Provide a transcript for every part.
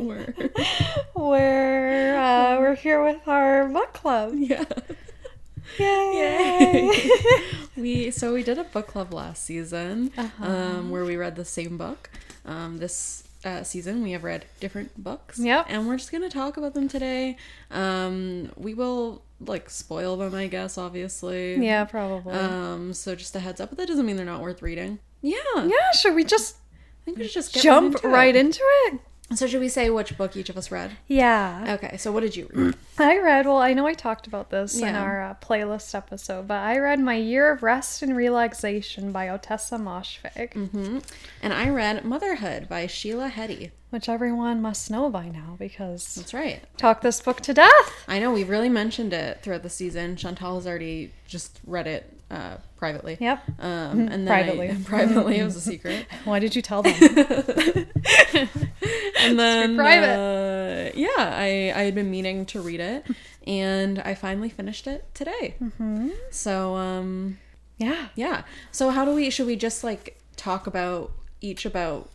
we're we're uh, we're here with our book club. yeah. Yay! we so we did a book club last season, Uh-huh. um, where we read the same book. Um, this uh, season we have read different books. Yep. And we're just gonna talk about them today. Um, we will like spoil them, I guess. Obviously. yeah, probably. Um. So just a heads up, but that doesn't mean they're not worth reading. Yeah. yeah, should we just I think we should just get jump into right it. into it? So should we say which book each of us read? Yeah. Okay. So what did you read? I read, well, I know I talked about this in our uh, playlist episode, but I read My Year of Rest and Relaxation by Ottessa Moshfegh, hmm And I read Motherhood by Sheila Heti. which everyone must know by now because That's right. talk this book to death. I know we've really mentioned it throughout the season. Chantal has already just read it uh, privately. Yep. Um, and then Privately. I, privately, it was a secret. Why did you tell them? And then, private. uh, yeah, I I had been meaning to read it, and I finally finished it today. hmm So, um, Yeah. yeah. So how do we? Should we just like talk about each about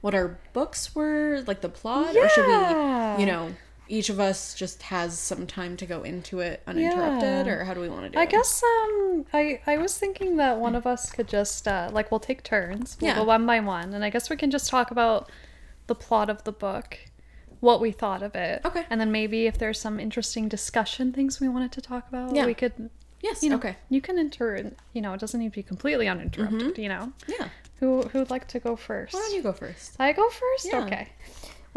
what our books were, like the plot, or should we, you know? Each of us just has some time to go into it uninterrupted, Yeah. or how do we want to do I it? guess um I I was thinking that one of us could just uh like we'll take turns. We'll Yeah. go one by one and I guess we can just talk about the plot of the book, what we thought of it. Okay. And then maybe if there's some interesting discussion things we wanted to talk about, Yeah. we could Yes. you know okay. you can enter you know, it doesn't need to be completely uninterrupted, you know. Yeah. Who who'd like to go first? Why don't you go first? I go first? Yeah. Okay.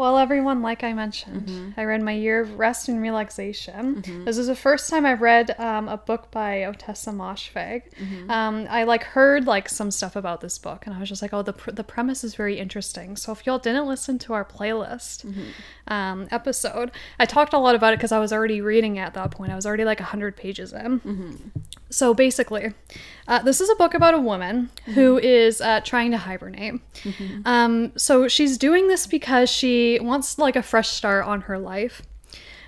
Well, everyone, like I mentioned, Mm-hmm. I read My Year of Rest and Relaxation. This is the first time I've read um, a book by Ottessa Moshfegh. Mm-hmm. Um, I like heard like some stuff about this book, and I was just like, oh, the, pr- the premise is very interesting. So if y'all didn't listen to our playlist Mm-hmm. um, episode, I talked a lot about it because I was already reading at that point. I was already like 100 pages in. Mm-hmm. So basically, uh, this is a book about a woman who is uh, trying to hibernate. Um, so she's doing this because she wants like a fresh start on her life.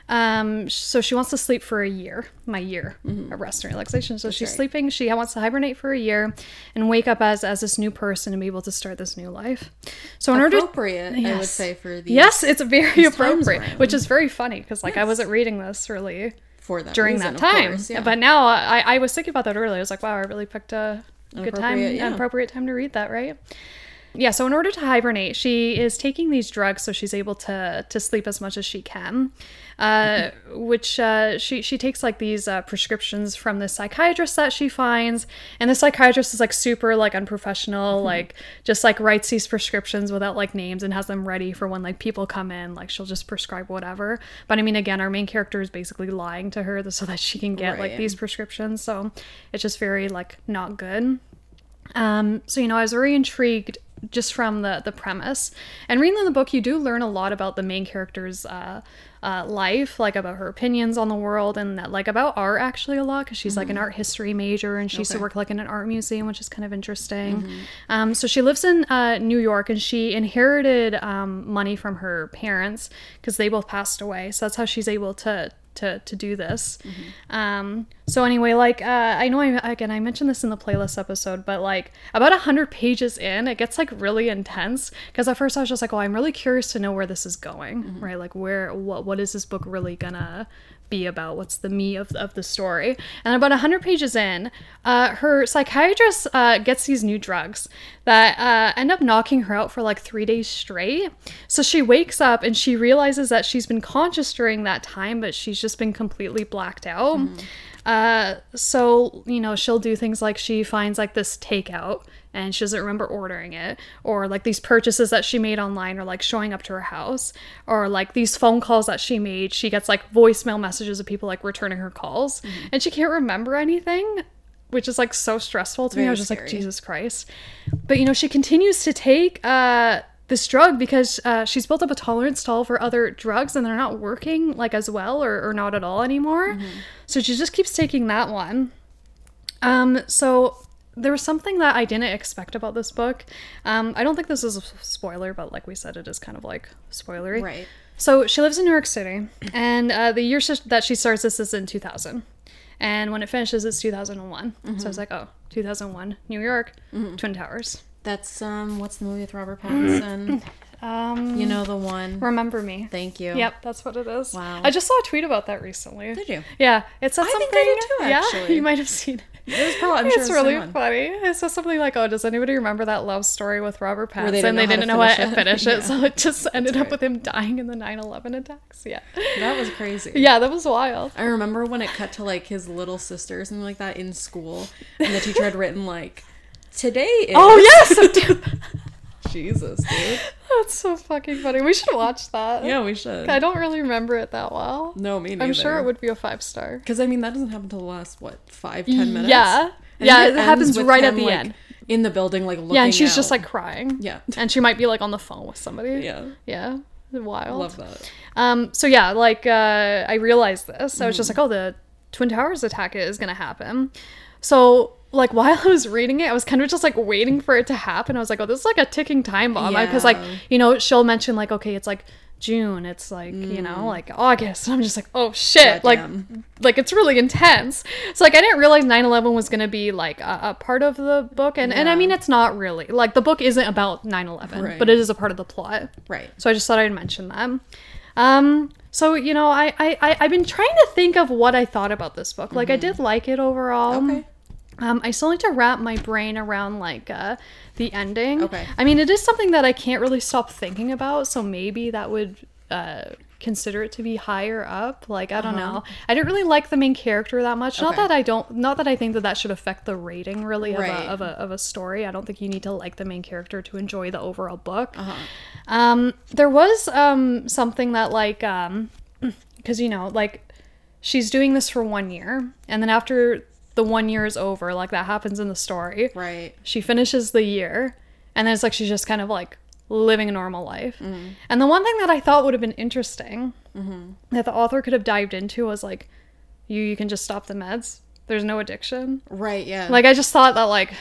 Um, so she wants to sleep for a year, my year of rest and relaxation. So she's right. sleeping. She wants to hibernate for a year and wake up as as this new person and be able to start this new life. So in order Appropriate, I would say for these. Yes, it's very appropriate, which is very funny because like I wasn't reading this really for that during reason, that time. course, yeah. But now I, I was thinking about that earlier. I was like, wow, I really picked a good time, yeah. appropriate time to read that, right? Yeah. So in order to hibernate, she is taking these drugs so she's able to to sleep as much as she can. Uh, which uh, she she takes like these uh, prescriptions from the psychiatrist that she finds, and the psychiatrist is like super like unprofessional, like just like writes these prescriptions without like names and has them ready for when like people come in. Like she'll just prescribe whatever. But I mean, again, our main character is basically lying to her so that she can get like these prescriptions. So it's just very like not good. Um, so you know, I was very intrigued just from the the premise. And reading the book, you do learn a lot about the main character's uh, uh, life, like about her opinions on the world, and that, like about art actually a lot because she's like an art history major and she used to work like in an art museum, which is kind of interesting. Um, so she lives in uh, New York and she inherited um, money from her parents because they both passed away. So that's how she's able to to to do this. Um, so anyway, like uh, I know I again I mentioned this in the playlist episode, but like about a hundred pages in, it gets like really intense because at first I was just like, well, I'm really curious to know where this is going, right? Like where what what is this book really gonna be about? What's the me of, of the story? And about 100 pages in, uh, her psychiatrist uh, gets these new drugs that uh, end up knocking her out for like three days straight. So she wakes up and she realizes that she's been conscious during that time, but she's just been completely blacked out. Uh, so you know she'll do things like she finds like this takeout and she doesn't remember ordering it or like these purchases that she made online or like showing up to her house or like these phone calls that she made she gets like voicemail messages of people like returning her calls. And she can't remember anything which is like so stressful to me. I Very was just like jesus christ. But you know she continues to take uh this drug because uh, she's built up a tolerance to all of her other drugs and they're not working like as well or, or not at all anymore. So she just keeps taking that one. Um, so there was something that I didn't expect about this book. Um, I don't think this is a spoiler, but like we said, it is kind of like spoilery. Right. So she lives in New York City, and uh, the year that she starts this is in 2000. And when it finishes, it's 2001. Mm-hmm. So I was like, oh, 2001, New York, Twin Towers. That's um what's the movie with Robert Pattinson? Um, you know the one. Remember Me. Thank you. Yep, that's what it is. Wow. I just saw a tweet about that recently. Did you? Yeah, it said I something. think I did too, Yeah, actually. you might have seen it. It was probably I'm it's the really one. funny. It says something like, "Oh, does anybody remember that love story with Robert Pattinson? They didn't know how to didn't know how to finish it." finish it, Yeah. so it just ended up with him dying in the 9/11 attacks." Yeah, That was crazy. yeah, that was wild. I remember when it cut to like his little sister or something like that in school, and the teacher had written like, "Today is." Oh yes, Jesus, dude. that's so fucking funny. We should watch that. Yeah, we should. I don't really remember it that well. No, me neither. I'm sure it would be a five star. Because I mean, that doesn't happen until the last what five, ten minutes. Yeah, And yeah, it it happens right at the like, end. in the building, like looking. Yeah, and she's just like crying. yeah, and she might be like on the phone with somebody. yeah. Yeah. Wild. Love that. Um, so yeah, like uh, I realized this. I was just Mm-hmm. like, oh, the Twin Towers attack is gonna happen. So like while I was reading it, I was kind of just like waiting for it to happen. I was like, oh, this is like a ticking time bomb because like you know she'll mention like okay, it's like June, it's like you know like August, and I'm just like oh shit, like Mm. Goddamn. like it's really intense. So like I didn't realize 9/11 was gonna be like a, a part of the book, and and I mean it's not really like the book isn't about 9/11, Right. but it is a part of the plot. Right. So I just thought I'd mention that. Um, so you know, I, I I I've been trying to think of what I thought about this book. Like I did like it overall. Mm-hmm. Okay. Um, I still need to wrap my brain around like uh, the ending. Okay. I mean, it is something that I can't really stop thinking about. So maybe that would uh, consider it to be higher up. Like I don't know. I didn't really like the main character that much. Not Uh-huh. That I don't. Not that I think that that should affect the rating really of, Right. a, of a of a story. I don't think you need to like the main character to enjoy the overall book. Uh-huh. Um, there was um something that like um, because you know like she's doing this for one year, and then after the one year is over, like that happens in the story. Right. She finishes the year, and then it's like she's just kind of like living a normal life. Mm-hmm. And the one thing that I thought would have been interesting that the author could have dived into was like, you you can just stop the meds. There's no addiction. Right. Yeah. Like I just thought that like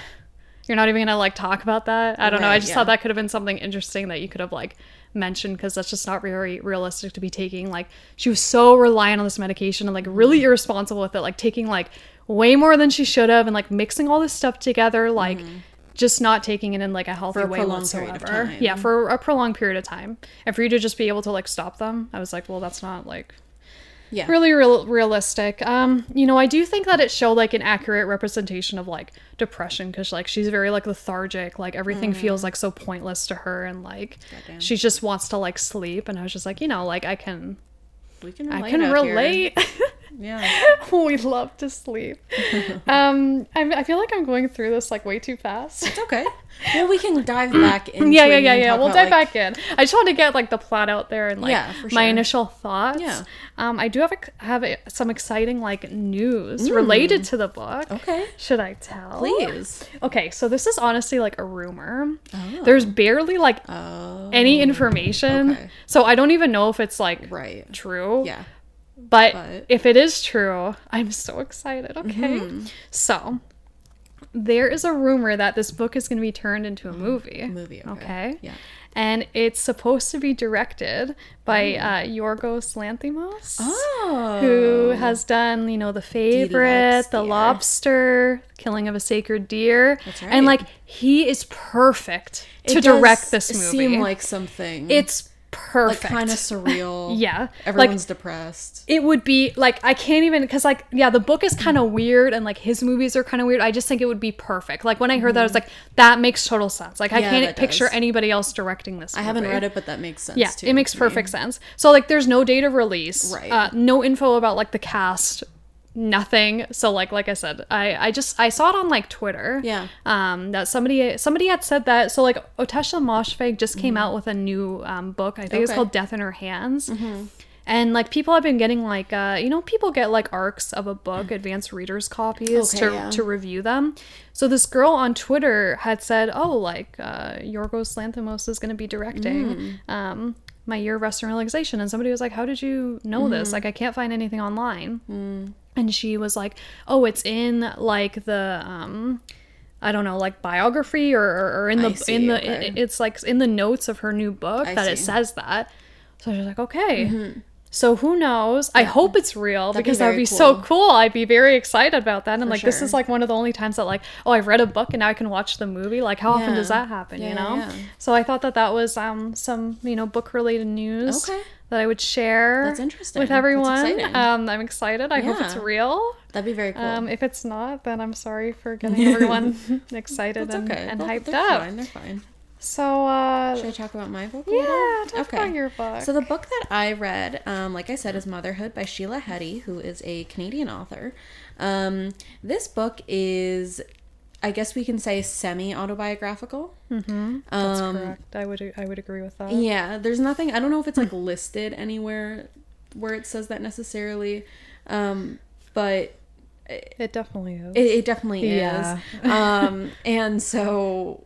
you're not even gonna like talk about that. I don't know. I just yeah. thought that could have been something interesting that you could have like mentioned because that's just not very realistic to be taking. Like she was so reliant on this medication and like really Mm-hmm. irresponsible with it, like taking like way more than she should have and like mixing all this stuff together, like just not taking it in like a healthy Mm-hmm. a way prolonged period of whatsoever. time. Yeah, for a prolonged period of time. And for you to just be able to like stop them, I was like, well, that's not like yeah. really real, realistic um you know i do think that it showed like an accurate representation of like depression because like she's very like lethargic like everything feels like so pointless to her and like Goddamn. she just wants to like sleep and i was just like you know like i can We can. i can relate Yeah. we love to sleep um I, I feel like i'm going through this like way too fast It's okay. Well, we can dive back in. yeah yeah yeah yeah we'll dive like- back in i just want to get like the plot out there and like Yeah, for my initial thoughts Yeah. um i do have a, have a, some exciting like news related to the book Mm. Okay. should i tell Please. okay so this is honestly like a rumor Oh. there's barely like Oh. any information okay. so i don't even know if it's like Right. true Yeah. But, But- if it is true, I'm so excited. Okay. Mm-hmm. So, there is a rumor that this book is going to be turned into a movie. Movie. Okay. Okay. Yeah. And it's supposed to be directed by uh, Yorgos Lanthimos, Oh. who has done, you know, The Favorite, The Lobster, Killing of a Sacred Deer. That's And, like, he is perfect to It direct this movie. Seem like something. it's like perfect. kind of surreal. Yeah. Like, Everyone's depressed. it would be like I can't even because like yeah the book is kind of weird and like his movies are kind of weird. I just think it would be perfect. Like when I heard that I was like that makes total sense. Like I Mm-hmm. Can't picture does. anybody else directing this. I haven't read it, but that makes sense. Yeah, too, it makes to me. perfect sense. So like there's no date of release. Right. Uh, no info about like the cast. Nothing. So like like I said, I I just I saw it on like Twitter. Yeah. Um, that somebody somebody had said that. So like Ottessa Moshfegh just came out with a new um book. I think it's Mm-hmm. Okay. Mm-hmm. called Death in Her Hands. And like people have been getting like uh you know people get like arcs of a book, advanced readers copies Okay, to yeah. to review them. So this girl on Twitter had said, "Oh, like uh Yorgos Lanthimos is going to be directing Mm. um my year of rest and relaxation." And somebody was like, "How did you know Mm-hmm. this? Like I can't find anything online." And she was like, "Oh, it's in like the um I don't know, like biography or, or, or in the see, in the okay. it- it's like in the notes of her new book I that it says that." So I was like, "Okay." So who knows? I hope it's real That'd be because that would be so cool. cool. I'd be very excited about that. And like this is like one of the only times that like oh I've read a book and now I can watch the movie. Like how often does that happen? Yeah, you yeah, know. yeah. So I thought that that was um some you know book related news Okay. That I would share. That's interesting. with everyone. Um, I'm excited. I hope it's real. That'd be very cool. Um, if it's not, then I'm sorry for getting everyone excited That's and, okay. and Well, hyped they're up. Fine. They're fine. So uh, Should I talk about my book? yeah, talk about your book. So the book that I read, um, like I said, is Motherhood by Sheila Heti, who is a Canadian author. Um, this book is, I guess we can say, semi-autobiographical. mm-hmm. That's Um, correct. I would I would agree with that. Yeah, there's nothing. I don't know if it's like listed anywhere where it says that necessarily, um, but It definitely is. it, it definitely Yeah. is. Um, and so,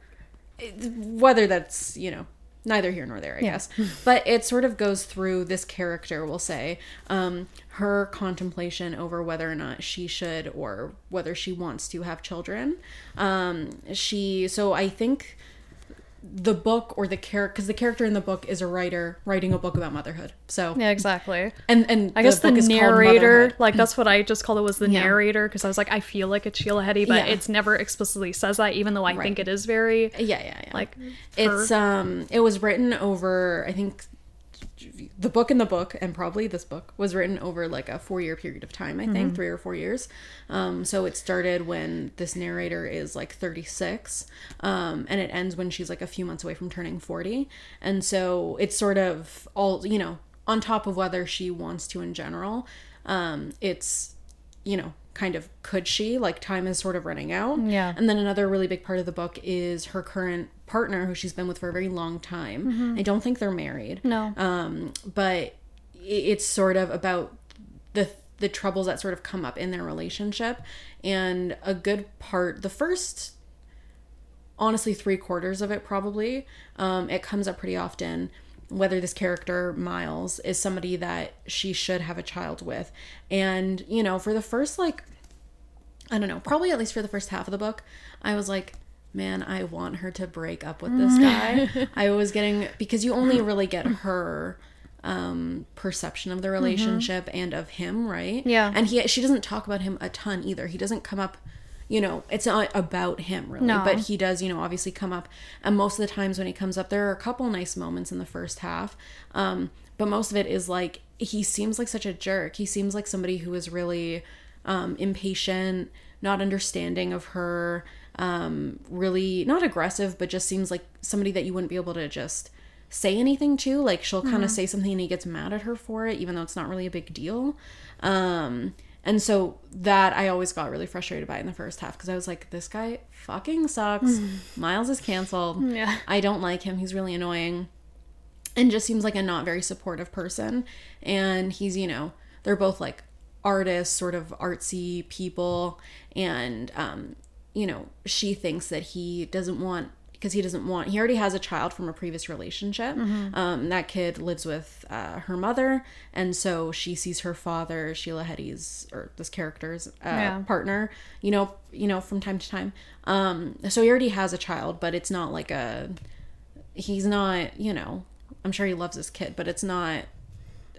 it, whether that's you know neither here nor there, I Yeah. guess, but it sort of goes through this character. We'll say um, her contemplation over whether or not she should or whether she wants to have children. Um, she so I think the book or the character because the character in the book is a writer writing a book about motherhood. So yeah, exactly. and and I guess the, book is narrator, like that's what I just called it was the Yeah. narrator because I was like, I feel like it's Sheila Heti, but Yeah. it's never explicitly says that, even though I think it is very Yeah, yeah, yeah. like it's her. um it was written over i think the book in the book and probably this book was written over like a four year period of time i think three or four years. Um so it started when this narrator is like 36 um and it ends when she's like a few months away from turning 40 and so it's sort of all you know on top of whether she wants to in general um it's you know kind of could she? Like time is sort of running out. Yeah. and then another really big part of the book is her current partner, who she's been with for a very long time. I don't think they're married. No. Um, but it's sort of about the the troubles that sort of come up in their relationship, and a good part, the first, honestly, three quarters of it probably, um, it comes up pretty often. Whether this character Miles is somebody that she should have a child with, and you know, for the first like I don't know, probably at least for the first half of the book, I was like, man, I want her to break up with this guy. I was getting because you only really get her um perception of the relationship and of him, right? Yeah. And he she doesn't talk about him a ton either. He doesn't come up you know, it's not about him really, No. but he does, you know, obviously come up. And most of the times when he comes up, there are a couple nice moments in the first half. Um, but most of it is like he seems like such a jerk. He seems like somebody who is really um, impatient, not understanding of her, um, really not aggressive, but just seems like somebody that you wouldn't be able to just say anything to. Like she'll kind of say something and he gets mad at her for it, even though it's not really a big deal. Um, and so that I always got really frustrated by in the first half because I was like, this guy fucking sucks. Miles is canceled. Yeah. I don't like him. He's really annoying and just seems like a not very supportive person. And he's, you know, they're both like artists, sort of artsy people. And, um, you know, she thinks that he doesn't want, because he doesn't want, he already has a child from a previous relationship. Um, that kid lives with uh, her mother. And so she sees her father, Sheila Heti's, or this character's uh, Yeah. partner, you know, you know, from time to time. Um, so he already has a child, but it's not like a, he's not, you know, I'm sure he loves his kid, but it's not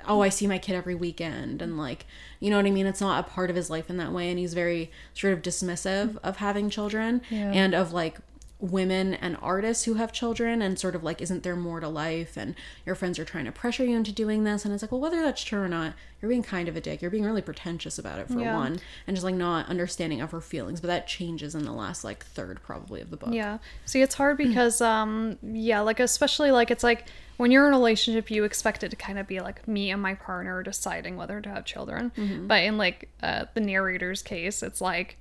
oh, I see my kid every weekend and like, you know what I mean? It's not a part of his life in that way and he's very sort of dismissive of having children Yeah. and of like women and artists who have children and sort of like isn't there more to life and your friends are trying to pressure you into doing this and it's like well whether that's true or not you're being kind of a dick you're being really pretentious about it for Yeah. one and just like not understanding of her feelings but that changes in the last like third probably of the book Yeah. See, it's hard because, um, yeah, like especially like it's like when you're in a relationship, you expect it to kind of be like me and my partner deciding whether to have children. Mm-hmm. But in like uh, the narrator's case, it's like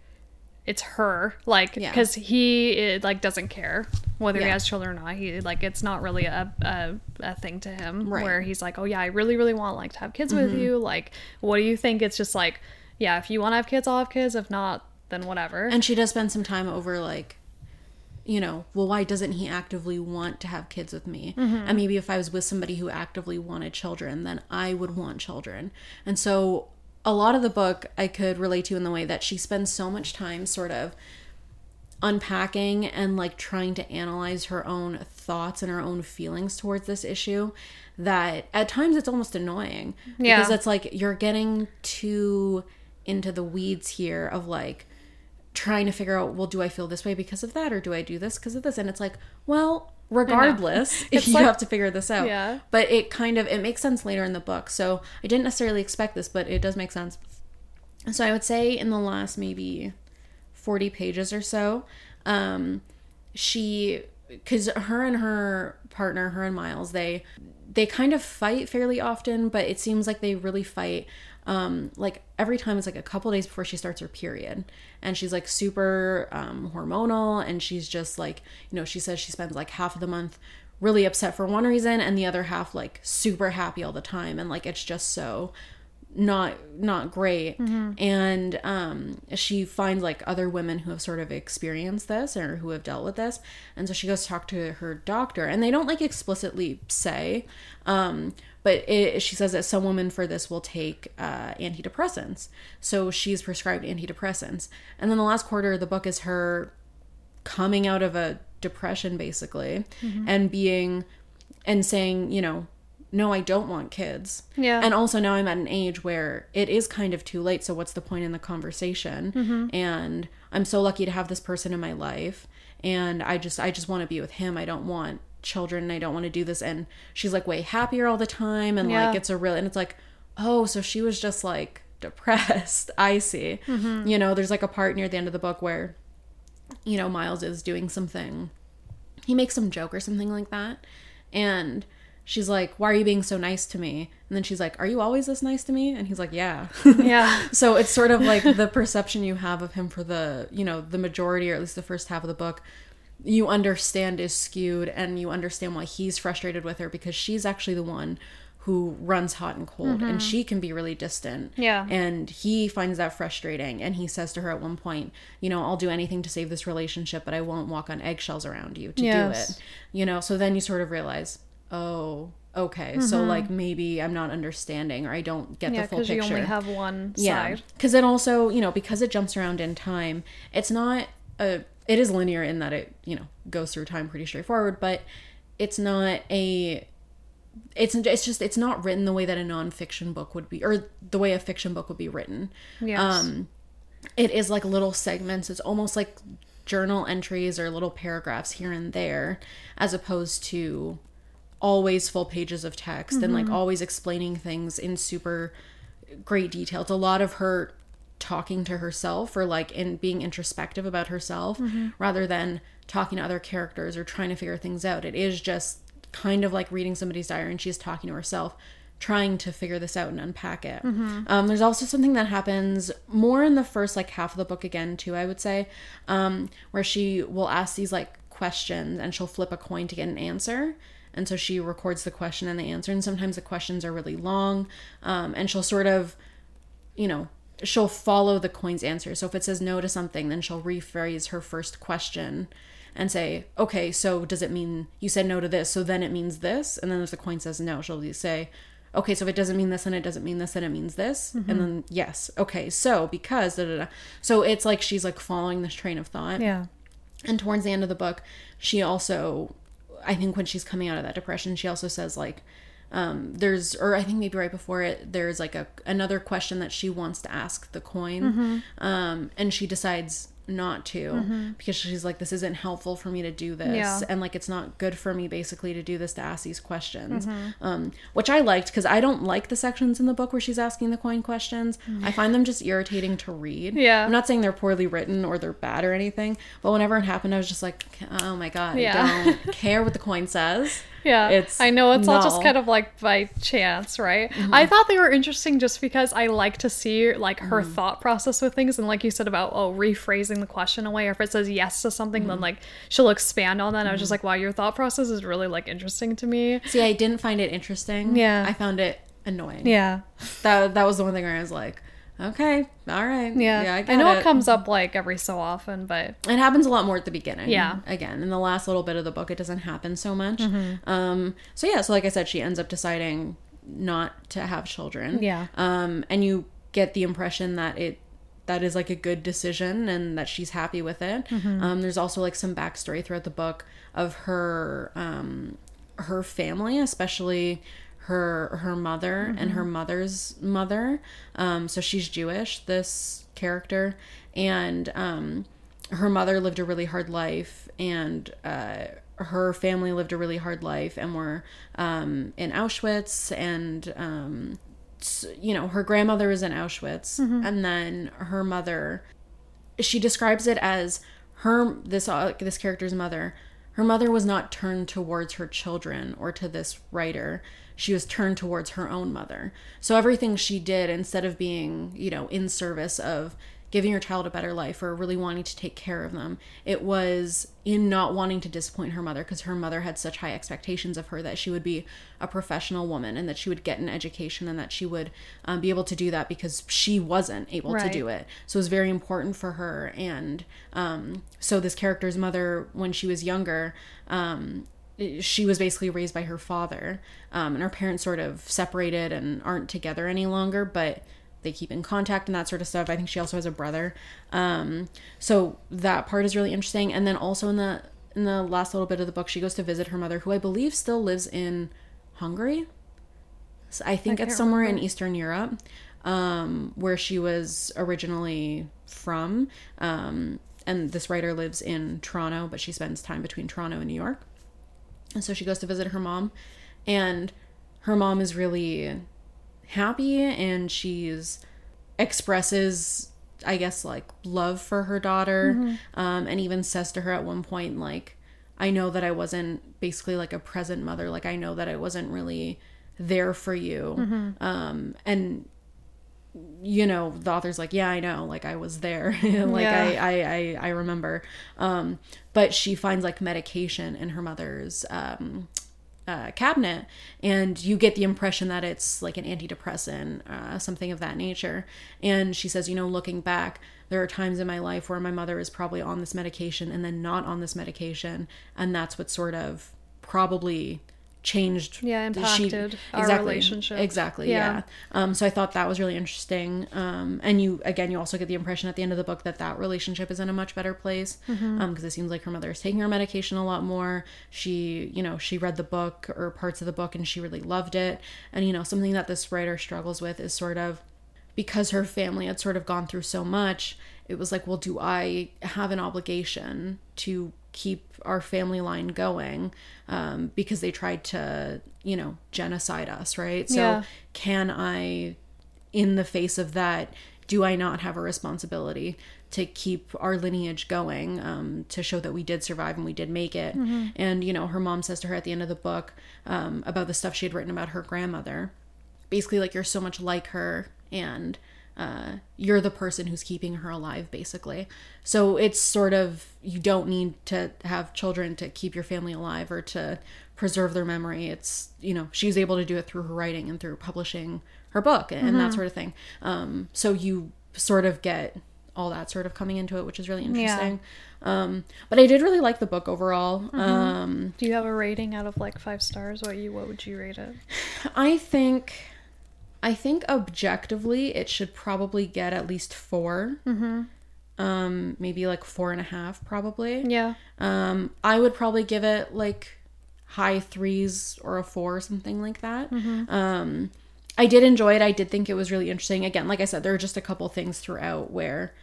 it's her, like Yeah. because he it, like doesn't care whether he has children or not. He like it's not really a a, a thing to him Right. Mm-hmm. where he's like, oh yeah, I really really want like to have kids with you. Like, what do you think? It's just like, yeah, if you want to have kids, I'll have kids. If not, then whatever. And she does spend some time over like, you know, well, why doesn't he actively want to have kids with me? Mm-hmm. And maybe if I was with somebody who actively wanted children, then I would want children. And so a lot of the book I could relate to in the way that she spends so much time sort of unpacking and like trying to analyze her own thoughts and her own feelings towards this issue that at times it's almost annoying Yeah. because it's like you're getting too into the weeds here of like trying to figure out well do i feel this way because of that or do i do this because of this? And it's like well regardless It's you like- have to figure this out. Yeah. but it kind of it makes sense later in the book. So i didn't necessarily expect this but it does make sense. So i would say in the last maybe 40 pages or so um she because her and her partner her and miles they they kind of fight fairly often but it seems like they really fight um like every time it's like a couple days before she starts her period. And she's like super um hormonal and she's just like you know she says she spends like half of the month really upset for one reason and the other half like super happy all the time. And like it's just so not not great. And um she finds like other women who have sort of experienced this or who have dealt with this. And so she goes to talk to her doctor. And they don't like explicitly say um but it, she says that some women for this will take uh, antidepressants. So she's prescribed antidepressants. And then the last quarter of the book is her coming out of a depression basically and being and saying you know no i don't want kids Yeah. and also now i'm at an age where it is kind of too late so what's the point in the conversation mm-hmm. and i'm so lucky to have this person in my life and i just i just want to be with him i don't want children and i don't want to do this and she's like way happier all the time and Yeah. like it's a real and it's like oh so she was just like depressed i see mm-hmm. you know there's like a part near the end of the book where you know, Miles is doing something. He makes some joke or something like that. And she's like, Why are you being so nice to me? And then she's like, Are you always this nice to me? And he's like, Yeah. yeah. so it's sort of like the perception you have of him for the, you know, the majority or at least the first half of the book, you understand is skewed and you understand why he's frustrated with her because she's actually the one who runs hot and cold and mm-hmm. she can be really distant. Yeah. And he finds that frustrating. And he says to her at one point, you know, I'll do anything to save this relationship, but I won't walk on eggshells around you to do Yes. it. You know, so then you sort of realize, oh, okay. So like maybe I'm not understanding or I don't get Yeah, the full because you picture. only have one yeah. side. Because it also, you know, because it jumps around in time, it's not a, it is linear in that it, you know, goes through time pretty straightforward, but it's not a it's it's just it's not written the way that a nonfiction book would be or the way a fiction book would be written Yes. um it is like little segments it's almost like journal entries or little paragraphs here and there as opposed to always full pages of text and like always explaining things in super great detail. It's a lot of her talking to herself or like in being introspective about herself rather than talking to other characters or trying to figure things out. It is just kind of like reading somebody's diary and she's talking to herself trying to figure this out and unpack it. Um, there's also something that happens more in the first like half of the book again too i would say um, where she will ask these like questions and she'll flip a coin to get an answer and so she records the question and the answer and sometimes the questions are really long um, and she'll sort of you know, she'll follow the coin's answer. So if it says no to something, then she'll rephrase her first question and say, okay, so does it mean you said no to this? So then it means this? And then if the coin says no, she'll say, okay, so if it doesn't mean this and it doesn't mean this, then it means this. And then yes, okay, so because, da, da, da. so it's like she's like following this train of thought. Yeah. And towards the end of the book, she also, I think when she's coming out of that depression, she also says like, um, there's, or I think maybe right before it, there's like a another question that she wants to ask the coin, Mm-hmm. um, and she decides not to because she's like, this isn't helpful for me to do this, Yeah. and like it's not good for me basically to do this to ask these questions, Mm-hmm. um, which I liked because I don't like the sections in the book where she's asking the coin questions. I find them just irritating to read. Yeah. I'm not saying they're poorly written or they're bad or anything, but whenever it happened, I was just like, oh my god, Yeah. I don't care what the coin says. Yeah, It's I know it's all just kind of like by chance, right? Mm-hmm. I thought they were interesting just because I like to see like her Mm-hmm. thought process with things, and like you said about oh rephrasing the question away, or if it says yes to something, Mm-hmm. then like she'll expand on that. And I was just like, wow, your thought process is really like interesting to me. See, I didn't find it interesting. Yeah. I found it annoying. Yeah, That that was the one thing where I was like, okay, all right, yeah. yeah. I, I, know it. it comes up like every so often, but It happens a lot more at the beginning. Yeah. Again, in the last little bit of the book, it doesn't happen so much. Mm-hmm. Um. So yeah. So like I said, she ends up deciding not to have children. Yeah. Um. And you get the impression that it that is like a good decision and that she's happy with it. Um, there's also like some backstory throughout the book of her um, her family, especially her her mother and her mother's mother. Um, so she's Jewish. This character and um, her mother lived a really hard life and. Uh, her family lived a really hard life and were um, in Auschwitz and um, you know her grandmother was in Auschwitz and then her mother she describes it as her this uh, this character's mother her mother was not turned towards her children or to this writer she was turned towards her own mother. So everything she did instead of being you know in service of giving your child a better life or really wanting to take care of them it was in not wanting to disappoint her mother because her mother had such high expectations of her that she would be a professional woman and that she would get an education and that she would um, be able to do that because she wasn't able to do it. So it was very important for her and um, so this character's mother when she was younger um, she was basically raised by her father um, and her parents sort of separated and aren't together any longer but they keep in contact and that sort of stuff i think she also has a brother um, so that part is really interesting and then also in the in the last little bit of the book she goes to visit her mother who i believe still lives in hungary so I think can't it's somewhere in. Eastern Europe, um, where she was originally from. Um, and this writer lives in Toronto, but she spends time between Toronto and New York. And so she goes to visit her mom, and her mom is really happy and she's expresses I guess like love for her daughter um, and even says to her at one point like I know that I wasn't basically like a present mother like I know that I wasn't really there for you. Um, and you know the author's like yeah i know like i was there. Like Yeah. I, I i i remember. Um but she finds like medication in her mother's um uh, cabinet and you get the impression that it's like an antidepressant uh, something of that nature. And she says you know looking back there are times in my life where my mother is probably on this medication and then not on this medication and that's what sort of probably changed Yeah, she- impacted our relationship. exactly Yeah. yeah um, so I thought that was really interesting. Um, and you, again, you also get the impression at the end of the book that that relationship is in a much better place because Mm-hmm. it seems like her mother is taking her medication a lot more. She, you know, she read the book or parts of the book and she really loved it. And, you know, something that this writer struggles with is sort of because her family had sort of gone through so much, it was like, well, do I have an obligation to keep our family line going? Um, because they tried to, you know, genocide us, right? So Yeah. can I, in the face of that, do I not have a responsibility to keep our lineage going, um, to show that we did survive and we did make it? And, you know, her mom says to her at the end of the book um, about the stuff she had written about her grandmother basically like you're so much like her and uh, you're the person who's keeping her alive basically. So it's sort of you don't need to have children to keep your family alive or to preserve their memory. It's you know she's able to do it through her writing and through publishing her book and that sort of thing. Um, so you sort of get all that sort of coming into it which is really interesting. Um, but i did really like the book overall. Um, Do you have a rating out of like five stars? What you what would you rate it? I think I think objectively it should probably get at least 4 Mm-hmm. Um, maybe like four and a half, probably. Yeah. Um, I would probably give it like high threes or a four, or something like that. Um, I did enjoy it. I did think it was really interesting. Again, like I said, there are just a couple things throughout where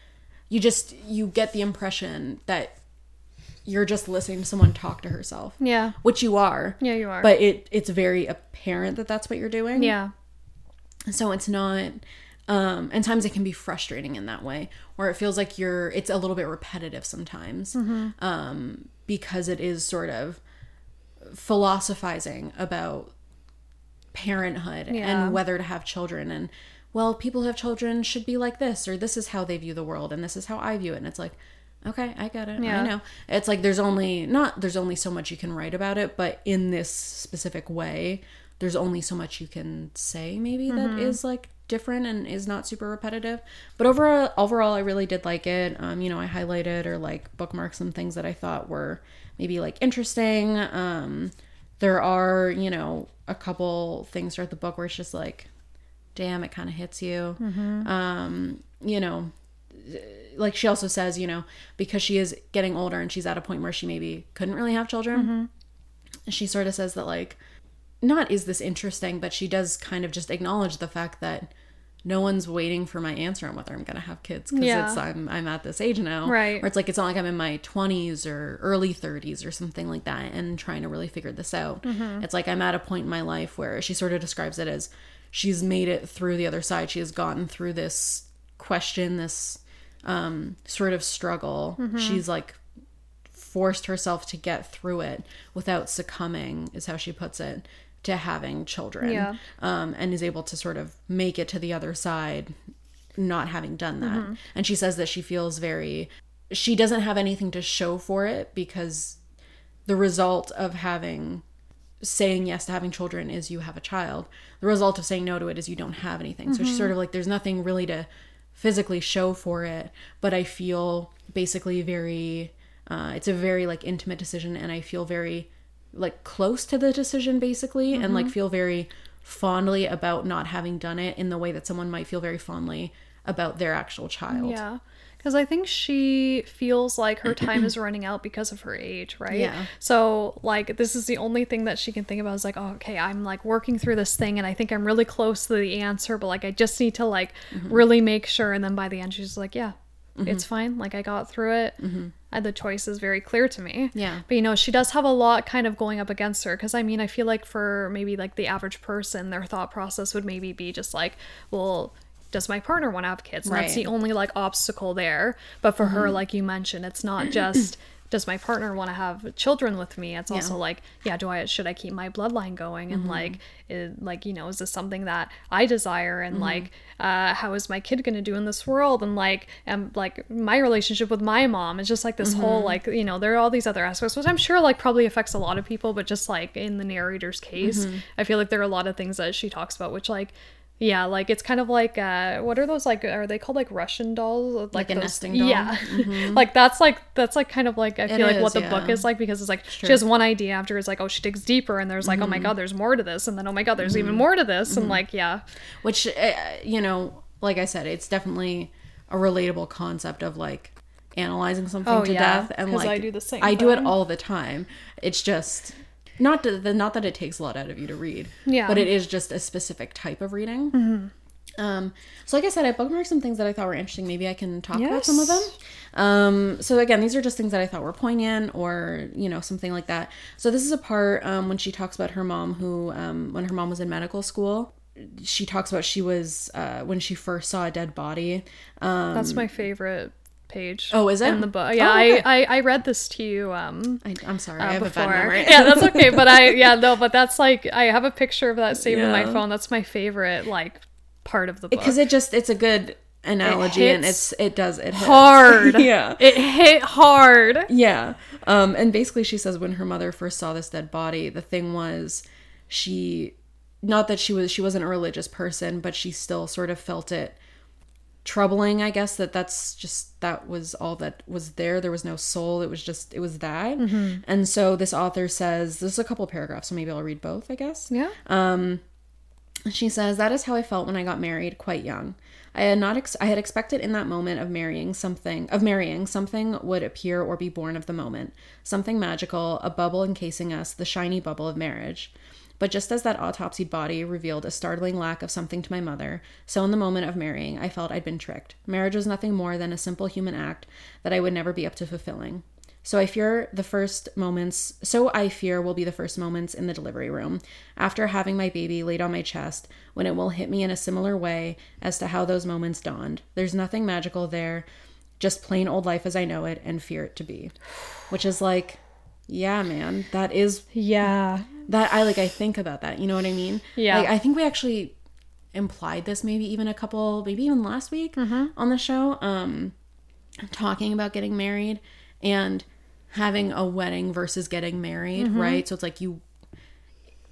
you just you get the impression that you're just listening to someone talk to herself, Yeah. which you are. Yeah, you are. But it it's very apparent that that's what you're doing. yeah. So it's not um and times it can be frustrating in that way where it feels like you're it's a little bit repetitive sometimes um because it is sort of philosophizing about parenthood Yeah. and whether to have children and well people who have children should be like this or this is how they view the world and this is how I view it and it's like okay I get it Yeah. I know it's like there's only not there's only so much you can write about it but in this specific way there's only so much you can say maybe that is like different and is not super repetitive. But overall overall i really did like it. Um you know i highlighted or like bookmarked some things that i thought were maybe like interesting. Um there are you know a couple things throughout the book where it's just like damn it kind of hits you. Um you know like she also says, you know, because she is getting older and she's at a point where she maybe couldn't really have children. She sort of says that like not is this interesting, but she does kind of just acknowledge the fact that no one's waiting for my answer on whether I'm gonna have kids because Yeah. it's I'm I'm at this age now, Right. Where it's like it's not like I'm in my 20s or early 30s or something like that and trying to really figure this out. It's like I'm at a point in my life where she sort of describes it as she's made it through the other side. She has gotten through this question, this um, sort of struggle. She's like forced herself to get through it without succumbing, is how she puts it, to having children. Yeah. Um, and is able to sort of make it to the other side, not having done that. And she says that she feels very, she doesn't have anything to show for it because the result of having saying yes to having children is you have a child. The result of saying no to it is you don't have anything. So she's sort of like there's nothing really to physically show for it, but I feel basically very uh, it's a very like intimate decision and I feel very like close to the decision basically and like feel very fondly about not having done it in the way that someone might feel very fondly about their actual child. Yeah. Because I think she feels like her time is running out because of her age, right? Yeah. So, like, this is the only thing that she can think about is like, oh, okay, I'm like working through this thing and I think I'm really close to the answer, but like, I just need to like Mm-hmm. really make sure. And then by the end, she's like, yeah, it's fine. Like, I got through it. Uh, the choice is very clear to me. Mm-hmm. Yeah. But you know, she does have a lot kind of going up against her because I mean, I feel like for maybe like the average person, their thought process would maybe be just like, well, does my partner want to have kids? And that's the only like obstacle there. But for her, like you mentioned, it's not just does my partner want to have children with me? It's also like, yeah, do I should I keep my bloodline going? And mm-hmm. like, is, like you know, is this something that I desire? And mm-hmm. like, uh, how is my kid going to do in this world? And like, and like my relationship with my mom is just like this whole mm-hmm. like you know, there are all these other aspects, which I'm sure like probably affects a lot of people. But just like in the narrator's case, I feel like there are a lot of things that she talks about, which like. Yeah, like it's kind of like uh what are those like are they called like Russian dolls? Like a those- nesting doll? Yeah. like that's like that's like kind of like I feel like is, what the yeah. book is like because it's like she has one idea after it's like oh she digs deeper and there's like oh my Mm-hmm. god there's more to this and then oh my god there's even more to this and like yeah. which uh, you know like i said it's definitely a relatable concept of like analyzing something Oh, to yeah, death and like I do the same i do it all the time it's just not to, the, not that it takes a lot out of you to read Yeah. but it is just a specific type of reading um so like i said i bookmarked some things that i thought were interesting maybe i can talk about some of them um, so again, these are just things that I thought were poignant or, you know, something like that. So this is a part um, when she talks about her mom who, um, when her mom was in medical school, she talks about she was, uh, when she first saw a dead body. Um, That's my favorite page. Oh, is it? In the book. Yeah, Oh, okay. I, I I read this to you um I, I'm sorry, uh, I have before. a bad memory. yeah, that's okay. But I yeah, no, but that's like I have a picture of that saved in my phone. That's my favorite like part of the book. Because it just, it's a good analogy and it's, it does, it hard. yeah. It hit hard. Yeah. Um, and basically, she says when her mother first saw this dead body, the thing was she, not that she was, she wasn't a religious person, but she still sort of felt it troubling, I guess, that that's just, that was all that was there. There was no soul. It was just, it was that. And so this author says, there's a couple paragraphs, so maybe I'll read both, I guess. Yeah. um She says, That is how I felt when I got married quite young. I had not ex- I had expected in that moment of marrying something of marrying something would appear or be born of the moment. Something magical, a bubble encasing us, the shiny bubble of marriage. But just as that autopsied body revealed a startling lack of something to my mother, so in the moment of marrying, I felt I'd been tricked. Marriage was nothing more than a simple human act that I would never be up to fulfilling. So I fear the first moments, so I fear will be the first moments in the delivery room after having my baby laid on my chest when it will hit me in a similar way as to how those moments dawned. There's nothing magical there, just plain old life as I know it and fear it to be. Which is like, yeah, man, that is Yeah. that I like I think about that. You know what I mean? Yeah. Like I think we actually implied this maybe even a couple maybe even last week on the show um talking about getting married and having a wedding versus getting married, right? So it's like you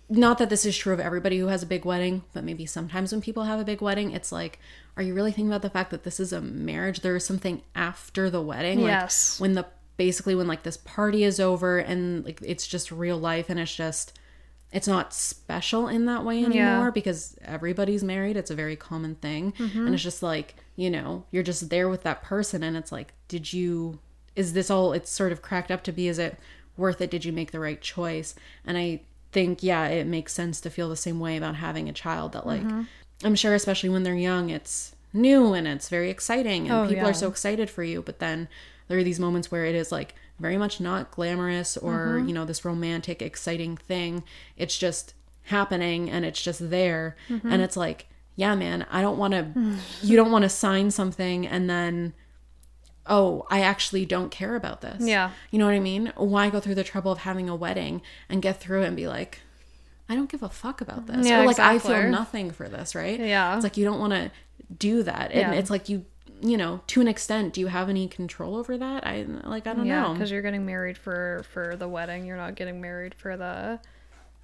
not that this is true of everybody who has a big wedding, but maybe sometimes when people have a big wedding, it's like, are you really thinking about the fact that this is a marriage? There is something after the wedding. Like, Yes. when the basically when like this party is over and like it's just real life and it's just it's not special in that way anymore Yeah. because everybody's married. It's a very common thing. Mm-hmm. And it's just like, you know, you're just there with that person and it's like, did you is this all it's sort of cracked up to be? Is it worth it? Did you make the right choice? And I think, yeah, it makes sense to feel the same way about having a child that like mm-hmm. I'm sure especially when they're young, it's new and it's very exciting and Oh, people yeah. are so excited for you. But then there are these moments where it is like very much not glamorous or, Mm-hmm. you know, this romantic, exciting thing. It's just happening and it's just there. Mm-hmm. And it's like, yeah, man, I don't want to, you don't want to sign something and then, oh, I actually don't care about this. Yeah. You know what I mean? Why go through the trouble of having a wedding and get through it and be like, I don't give a fuck about this. Yeah, or like, I feel nothing for this, right? Yeah. It's like you don't want to do that. And Yeah. it's like you, you know, to an extent, do you have any control over that? I like, I don't Yeah, know. because you're getting married for for the wedding. You're not getting married for the,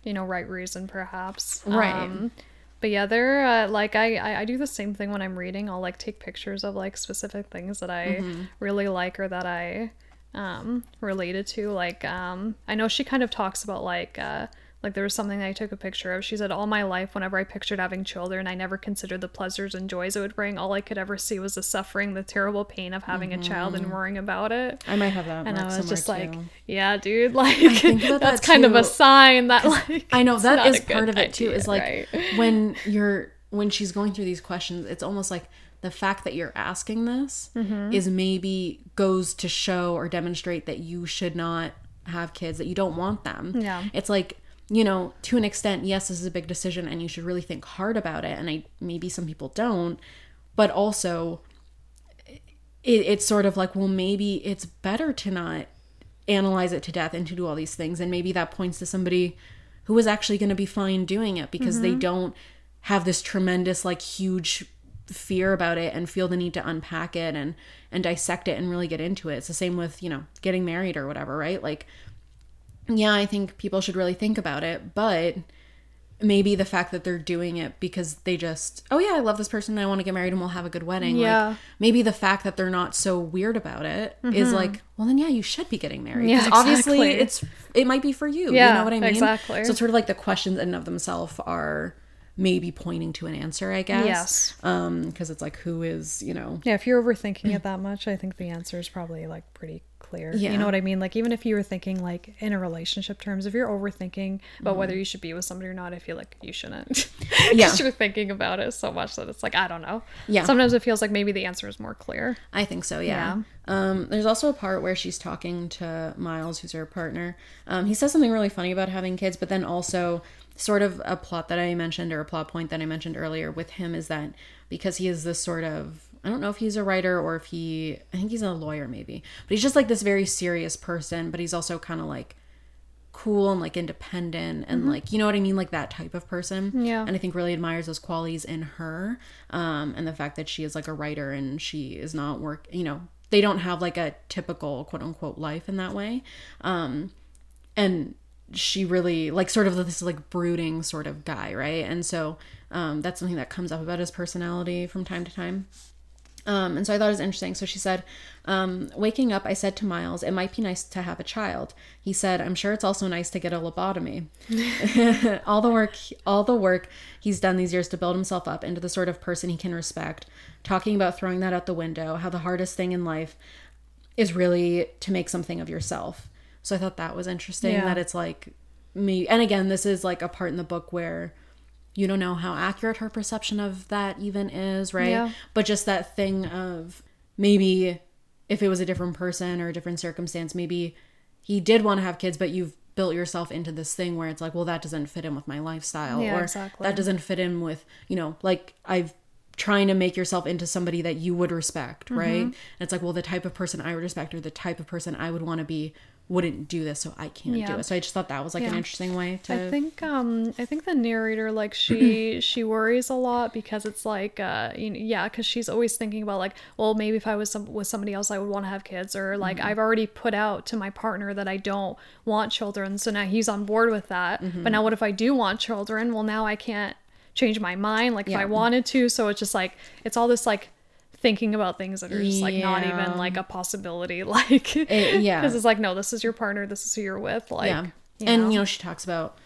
you know, right reason, perhaps. Right. Um, but yeah, they're uh, like I, I I do the same thing when I'm reading. I'll like take pictures of like specific things that I Mm-hmm. really like or that I um related to. Like um I know she kind of talks about like uh like there was something that I took a picture of. She said all my life whenever I pictured having children, I never considered the pleasures and joys it would bring. All I could ever see was the suffering, the terrible pain of having a child and worrying about it. I might have that. And I was just somewhere, like, yeah, dude, like that's that kind of a sign that like I know that is part of it too. idea, Is like right? when you're when she's going through these questions, it's almost like the fact that you're asking this Mm-hmm. is maybe goes to show or demonstrate that you should not have kids, that you don't want them. Yeah. It's like, you know, to an extent, yes, this is a big decision and you should really think hard about it. And I maybe some people don't, but also it, it's sort of like, well, maybe it's better to not analyze it to death and to do all these things. And maybe that points to somebody who is actually going to be fine doing it because they mm-hmm. don't have this tremendous, like, huge fear about it and feel the need to unpack it and and dissect it and really get into it. It's the same with, you know, getting married or whatever, right? Like yeah, I think people should really think about it, but maybe the fact that they're doing it because they just, oh yeah, I love this person, I want to get married and we'll have a good wedding. Yeah. Like maybe the fact that they're not so weird about it is like, well then yeah, you should be getting married. Mm-hmm. Yeah, 'Cause obviously exactly. it's it might be for you. Yeah, you know what I mean? exactly. So it's sort of like the questions in and of themselves are maybe pointing to an answer, I guess. Yes. Um, because it's like who is, you know, Yeah, if you're overthinking it that much, I think the answer is probably like pretty clear. You know what I mean? Like even if you were thinking like in a relationship terms, if you're overthinking about whether you should be with somebody or not, I feel like you shouldn't. Mm-hmm. Yeah. Because you're thinking about it so much that it's like I don't know. Yeah. Sometimes it feels like maybe the answer is more clear. I think so, yeah. Um, there's also a part where she's talking to Miles, who's her partner. Um, he says something really funny about having kids, but then also sort of a plot that I mentioned or a plot point that I mentioned earlier with him is that because he is this sort of I don't know if he's a writer or if he I think he's a lawyer maybe. But he's just like this very serious person, but he's also kind of like cool and like independent and like you know what I mean like that type of person. Yeah. And I think really admires those qualities in her um and the fact that she is like a writer and she is not work you know they don't have like a typical quote unquote life in that way. Um and she really like sort of this like brooding sort of guy, right? And so um that's something that comes up about his personality from time to time. Um, and so I thought it was interesting. So she said, um, waking up, I said to Miles, it might be nice to have a child. He said, I'm sure it's also nice to get a lobotomy. all the work, all the work he's done these years to build himself up into the sort of person he can respect. Talking about throwing that out the window, how the hardest thing in life is really to make something of yourself. So I thought that was interesting Yeah. that it's like me. And again, this is like a part in the book where you don't know how accurate her perception of that even is, right? Yeah. But just that thing of maybe if it was a different person or a different circumstance, maybe he did want to have kids, but you've built yourself into this thing where it's like, well, that doesn't fit in with my lifestyle, Yeah, or exactly. that doesn't fit in with, you know, like I've trying to make yourself into somebody that you would respect, Mm-hmm. right? And it's like, well, the type of person I would respect or the type of person I would want to be wouldn't do this, so I can't do it. So I just thought that was like an interesting way to. I think um I think the narrator like she she worries a lot because it's like uh you know, yeah because she's always thinking about like well maybe if I was some, with somebody else I would want to have kids or like Mm-hmm. I've already put out to my partner that I don't want children so now he's on board with that Mm-hmm. but now what if I do want children well now I can't change my mind like if I wanted to so it's just like it's all this like thinking about things that are just like not even like a possibility like It- yeah. because it's like no this is your partner this is who you're with like yeah. you and know? you know, she talks about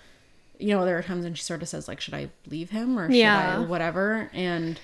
you know, there are times when she sort of says like, should I leave him or should Yeah. I whatever? And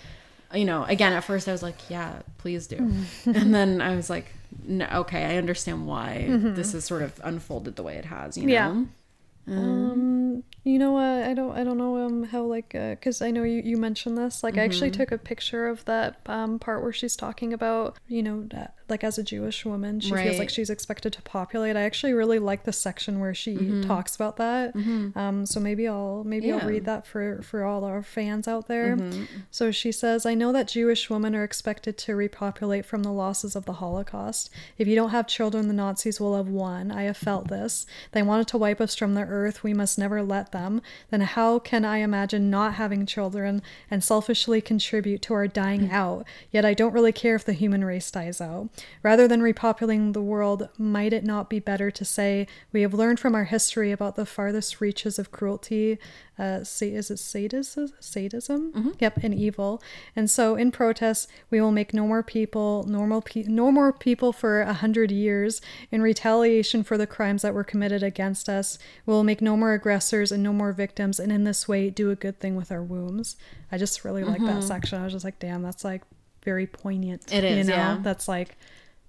you know, again, at first I was like, yeah, please do. and then I was like, no, okay, I understand why this has sort of unfolded the way it has, you know? Yeah. Um, you know, uh, I don't, I don't know, um, how like, uh, cause I know you, you mentioned this. Like, I actually Mm-hmm. took a picture of that um part where she's talking about, you know, that, like as a Jewish woman, she feels like she's expected to populate. I actually really like the section where she talks about that. Um, so maybe I'll, maybe Mm-hmm. Yeah. I'll read that for for all our fans out there. Mm-hmm. So she says, I know that Jewish women are expected to repopulate from the losses of the Holocaust. If you don't have children, the Nazis will have won. I have felt this. They wanted to wipe us from the earth. We must never let them. Then how can I imagine not having children and selfishly contribute to our dying mm. out? Yet I don't really care if the human race dies out. Rather than repopulating the world, might it not be better to say, we have learned from our history about the farthest reaches of cruelty, uh, is it sadism? Sadism? Yep, and evil. And so, in protest, we will make no more people, normal, pe- no more people for a hundred years. In retaliation for the crimes that were committed against us, we will make no more aggressors and no more victims. And in this way, do a good thing with our wombs. I just really like that section. I was just like, damn, that's like very poignant. It is, you know? yeah. That's like,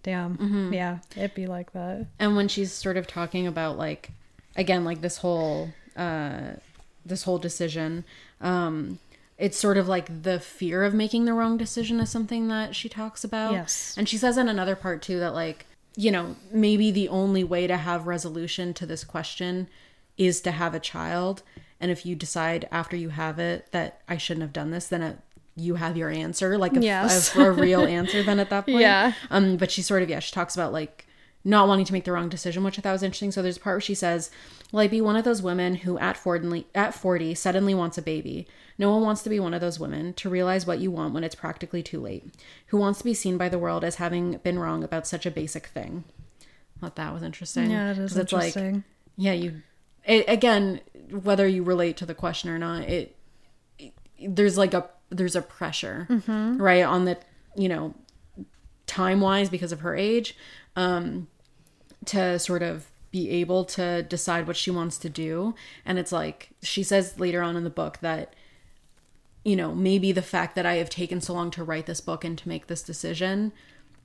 damn, yeah, it'd be like that. and when she's sort of talking about like again like this whole uh this whole decision um it's sort of like the fear of making the wrong decision is something that she talks about Yes. and she says in another part too that like you know maybe the only way to have resolution to this question is to have a child and if you decide after you have it that i shouldn't have done this then it, you have your answer like a, Yes. a, a real answer then at that point Yeah. um, but she sort of yeah, she talks about like not wanting to make the wrong decision, which I thought was interesting. So there's a part where she says, "Will I be one of those women who at 40, at 40 suddenly wants a baby? No one wants to be one of those women to realize what you want when it's practically too late. Who wants to be seen by the world as having been wrong about such a basic thing?" I thought that was interesting. Yeah, it is it's like, interesting. yeah, you it, again, whether you relate to the question or not, it, it- there's like a there's a pressure Mm-hmm. right on the you know time wise because of her age um to sort of be able to decide what she wants to do and it's like she says later on in the book that you know maybe the fact that i have taken so long to write this book and to make this decision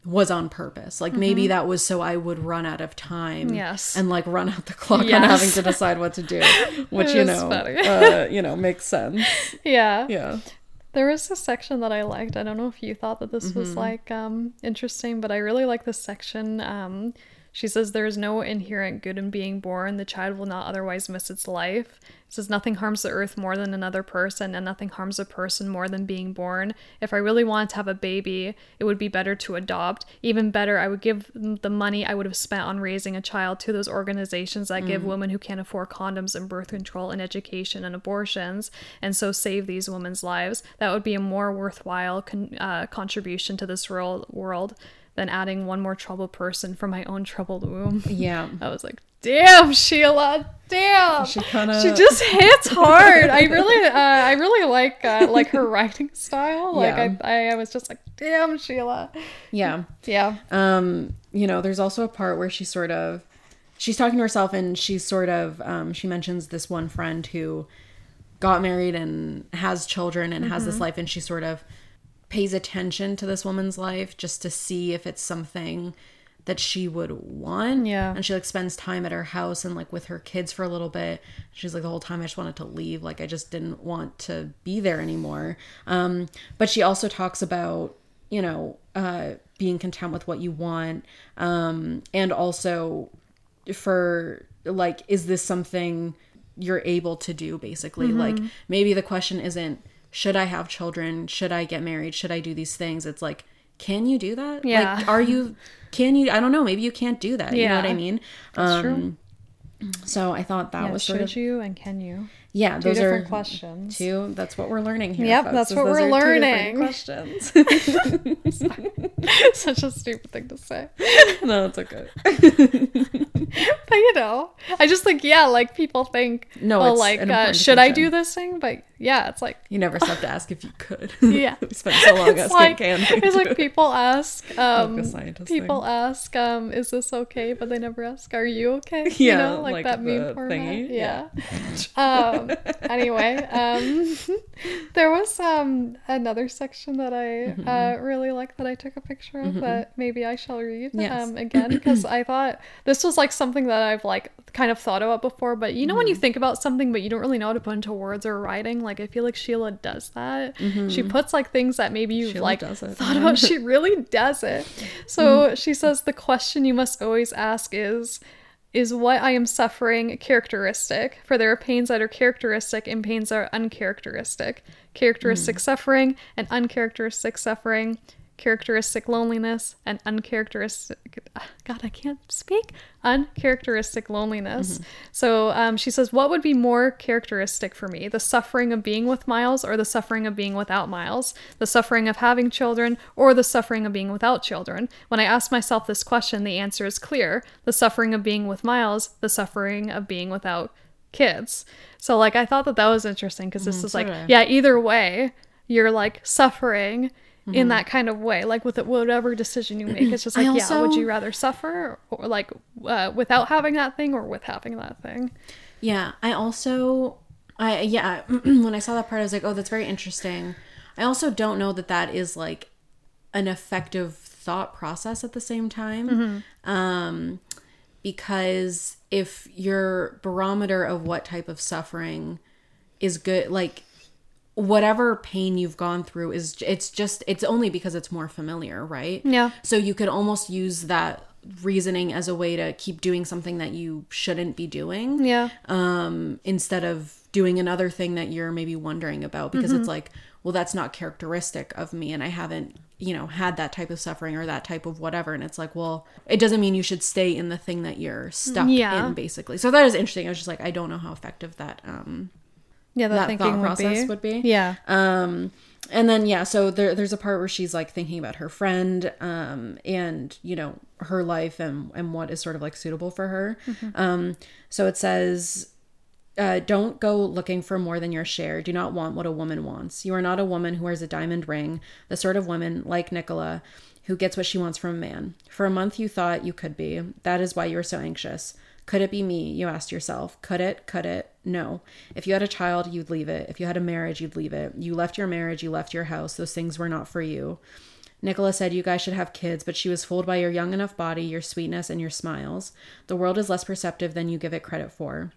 was on purpose like maybe that was so i would run out of time Mm-hmm. Yes. and like run out the clock on Yes. having to decide what to do which you know uh, you know makes sense Yeah. yeah There was a section that I liked. I don't know if you thought that this Mm-hmm. was like um interesting, but I really like this section. Um she says there is no inherent good in being born. The child will not otherwise miss its life. It says nothing harms the earth more than another person, and nothing harms a person more than being born. If I really wanted to have a baby, it would be better to adopt. Even better, I would give the money I would have spent on raising a child to those organizations that give women who can't afford condoms and birth control and education and abortions, and so save these women's lives. That would be a more worthwhile con- uh, contribution to this world than adding one more troubled person from my own troubled womb. yeah I was like, damn, Sheila, damn. She kinda- she just hits hard. I really, uh, I really like uh, like her writing style. Like Yeah. I, I was just like, damn, Sheila. yeah Yeah. um you know there's also a part where she sort of she's talking to herself and she's sort of um she mentions this one friend who got married and has children and has this Mm-hmm. life and she sort of pays attention to this woman's life just to see if it's something that she would want. Yeah. and she like spends time at her house and like with her kids for a little bit. She's like the whole time i just wanted to leave. Like i just didn't want to be there anymore. Um but she also talks about you know uh being content with what you want. Um and also for like is this something you're able to do basically? Mm-hmm. like maybe the question isn't should i have children should i get married should i do these things it's like can you do that Yeah. like are you can you i don't know maybe you can't do that Yeah. you know what i mean That's um true. so i thought that Yeah, was should sort of you and can you? yeah Two those different are questions. two that's what we're learning here Yep, folks, that's what we're are two different learning. questions Such a stupid thing to say. no it's okay But you know, I just think yeah, like people think, No, oh, it's like uh, should I do this thing? But yeah, it's like You never stopped to ask if you could. Yeah. we spent so long it's asking like can it's like people ask um scientist people ask um is this okay but they never ask are you okay you Yeah, know like, like that meme format thingy. yeah, um anyway um there was um another section that i Mm-hmm. uh really like that i took a picture of that maybe i shall read Yes. um again because i thought this was like something that i've like kind of thought about before but you know when you mm-hmm. think about something but you don't really know how to put into words or writing? Like i feel like sheila does that. She mm-hmm. puts like things that maybe you've Sheila like thought about. She really does it. So she says the question you must always ask is is what i am suffering characteristic? For there are pains that are characteristic and pains that are uncharacteristic. Characteristic mm. suffering and uncharacteristic suffering characteristic loneliness and uncharacteristic uh, god i can't speak? Uncharacteristic loneliness. Mm-hmm. So um, she says what would be more characteristic for me the suffering of being with miles or the suffering of being without miles? The suffering of having children or the suffering of being without children? When i ask myself this question the answer is clear. The suffering of being with miles the suffering of being without kids. So like i thought that that was interesting because this mm, is like yeah either way you're like suffering in that kind of way. Like with whatever decision you make it's just like yeah would you rather suffer or like uh, without having that thing or with having that thing? Yeah, I also, I yeah, when I saw that part, I was like, oh, that's very interesting. I also don't know that that is like an effective thought process at the same time, um, because if your barometer of what type of suffering is good, like whatever pain you've gone through is it's just it's only because it's more familiar right? Yeah. so you could almost use that reasoning as a way to keep doing something that you shouldn't be doing yeah. um instead of doing another thing that you're maybe wondering about because it's like well that's not characteristic of me and i haven't you know had that type of suffering or that type of whatever. And it's like well it doesn't mean you should stay in the thing that you're stuck Yeah. in basically. So that is interesting. I was just like i don't know how effective that um yeah that, that thinking thought would process be. would be yeah um and then yeah so there, there's a part where she's like thinking about her friend um and you know her life and and what is sort of like suitable for her um so it says uh, don't go looking for more than your share. Do not want what a woman wants. You are not a woman who wears a diamond ring, the sort of woman, like Nicola, who gets what she wants from a man. For a month, you thought you could be. That is why you were so anxious. Could it be me? You asked yourself. Could it? Could it? No. If you had a child, you'd leave it. If you had a marriage, you'd leave it. You left your marriage, you left your house. Those things were not for you. Nicola said you guys should have kids, but she was fooled by your young enough body, your sweetness, and your smiles. The world is less perceptive than you give it credit for.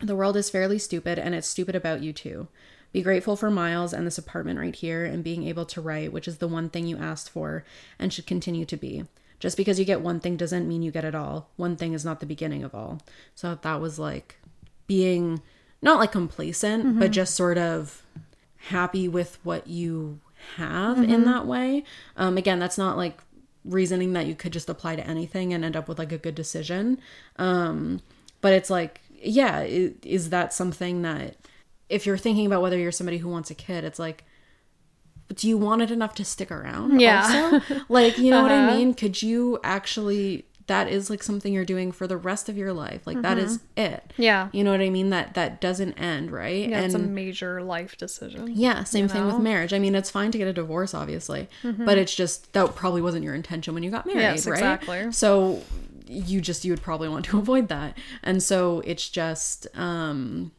The world is fairly stupid, and it's stupid about you too. Be grateful for Miles and this apartment right here and being able to write, which is the one thing you asked for and should continue to be. Just because you get one thing doesn't mean you get it all. One thing is not the beginning of all. So that was like being not like complacent, but just sort of happy with what you have in that way. Um, again, that's not like reasoning that you could just apply to anything and end up with like a good decision. Um, but it's like, yeah, is that something that if you're thinking about whether you're somebody who wants a kid, it's like, but do you want it enough to stick around? Yeah. Also? like, you know what I Uh-huh. mean? Could you actually? That is like something you're doing for the rest of your life. Like that is it. Yeah. You know what I mean? That that doesn't end, right? Yeah, it's a major life decision. Yeah, same thing with know? Mm-hmm. marriage. I mean, it's fine to get a divorce, obviously, but it's just that probably wasn't your intention when you got married, Yes, right? exactly. So you just you would probably want to avoid that, and so it's just um,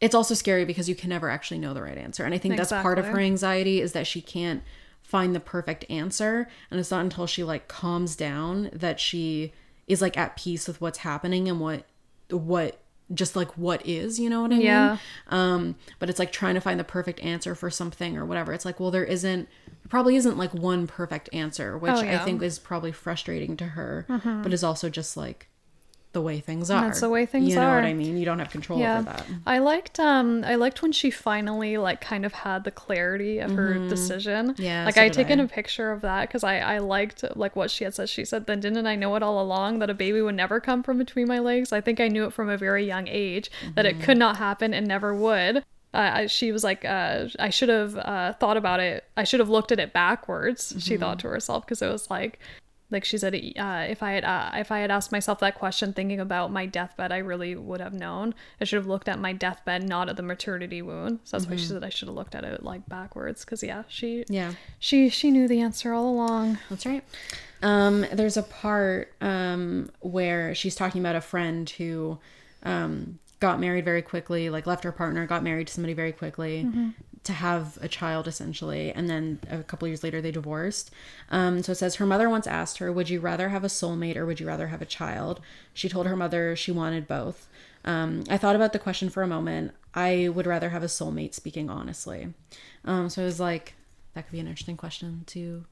it's also scary because you can never actually know the right answer, and I think that's part of her anxiety is that she can't find the perfect answer, and it's not until she like calms down that she is like at peace with what's happening and what what just like what is you know what i Yeah. mean um but it's like trying to find the perfect answer for something or whatever it's like well there isn't probably isn't like one perfect answer which Oh, i yeah. Mm-hmm. think is probably frustrating to her but is also just like the way things are That's the way things are. you know what i mean you don't have control Yeah. over that I liked um I liked when she finally like kind of had the clarity of her decision. Mm-hmm. Yeah, Like so I taken I. a picture of that because I I liked like what she had said. She said, "Then didn't I know it all along that a baby would never come from between my legs? I think I knew it from a very young age that Mm-hmm. it could not happen and never would." Uh, she was like, uh, I should have uh, thought about it. I should have looked at it backwards. She Mm-hmm. thought to herself because it was like, like she said, uh, if I had uh, if I had asked myself that question, thinking about my deathbed, I really would have known. I should have looked at my deathbed, not at the maternity wound. So that's why she said I should have looked at it like backwards. Because yeah, she Yeah. she she knew the answer all along. That's right. Um, there's a part um, where she's talking about a friend who um, got married very quickly, like left her partner, got married to somebody very quickly to have a child essentially, and then a couple years later they divorced. Um, so it says her mother once asked her, "Would you rather have a soulmate or would you rather have a child?" She told her mother she wanted both. Um, I thought about the question for a moment. I would rather have a soulmate, speaking honestly. Um, so it was like that could be an interesting question to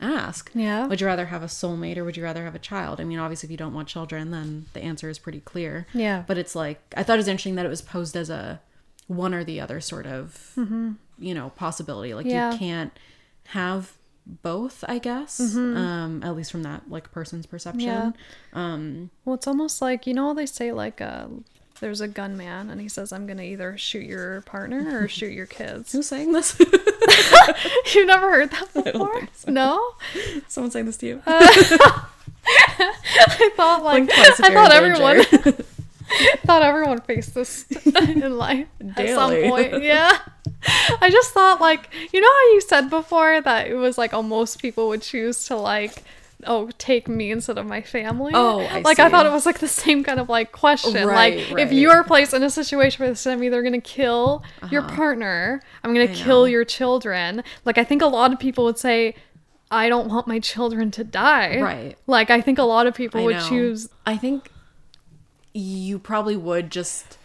ask. Yeah. Would you rather have a soulmate or would you rather have a child? I mean, obviously, if you don't want children, then the answer is pretty clear. Yeah. But it's like, I thought it was interesting that it was posed as a one or the other sort of, you know, possibility. Like, Mm-hmm. Yeah. you can't have both, I guess, um, at least from that, like, person's perception. Mm-hmm. Yeah. Um, Well, it's almost like you know they say like uh, there's a gunman and he says I'm gonna either shoot your partner or shoot your kids. who's saying this? You've never heard that before? so. No. Someone saying this to you? I thought like twice I thought everyone thought everyone faced this in life at some point. Yeah. I just thought like you know how you said before that it was like oh most people would choose to like oh take me instead of my family. Oh, I like I thought it was like the same kind of like question. Right, like right. if you are placed in a situation where I'm either gonna kill your partner, I'm gonna Uh-huh. I kill know. your children. Like I think a lot of people would say. I don't want my children to die. Right. Like I think a lot of people I would know. choose I think you probably would just,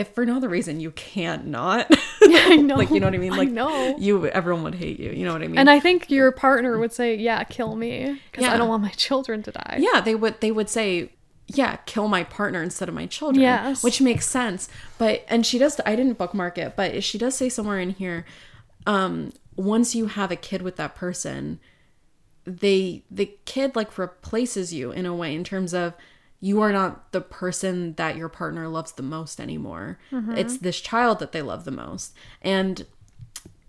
if for no other reason, you can't not. I know. like you know what I mean? Like know. you, everyone would hate you. You know what I mean? And I think your partner would say, "Yeah, kill me because I don't want my children to die." yeah, they would. They would say, yeah, kill my partner instead of my children. Yes. which makes sense. But and she does. I didn't bookmark it, but she does say somewhere in here, um, once you have a kid with that person, they the kid like replaces you in a way in terms of you are not the person that your partner loves the most anymore. It's this child that they love the most. And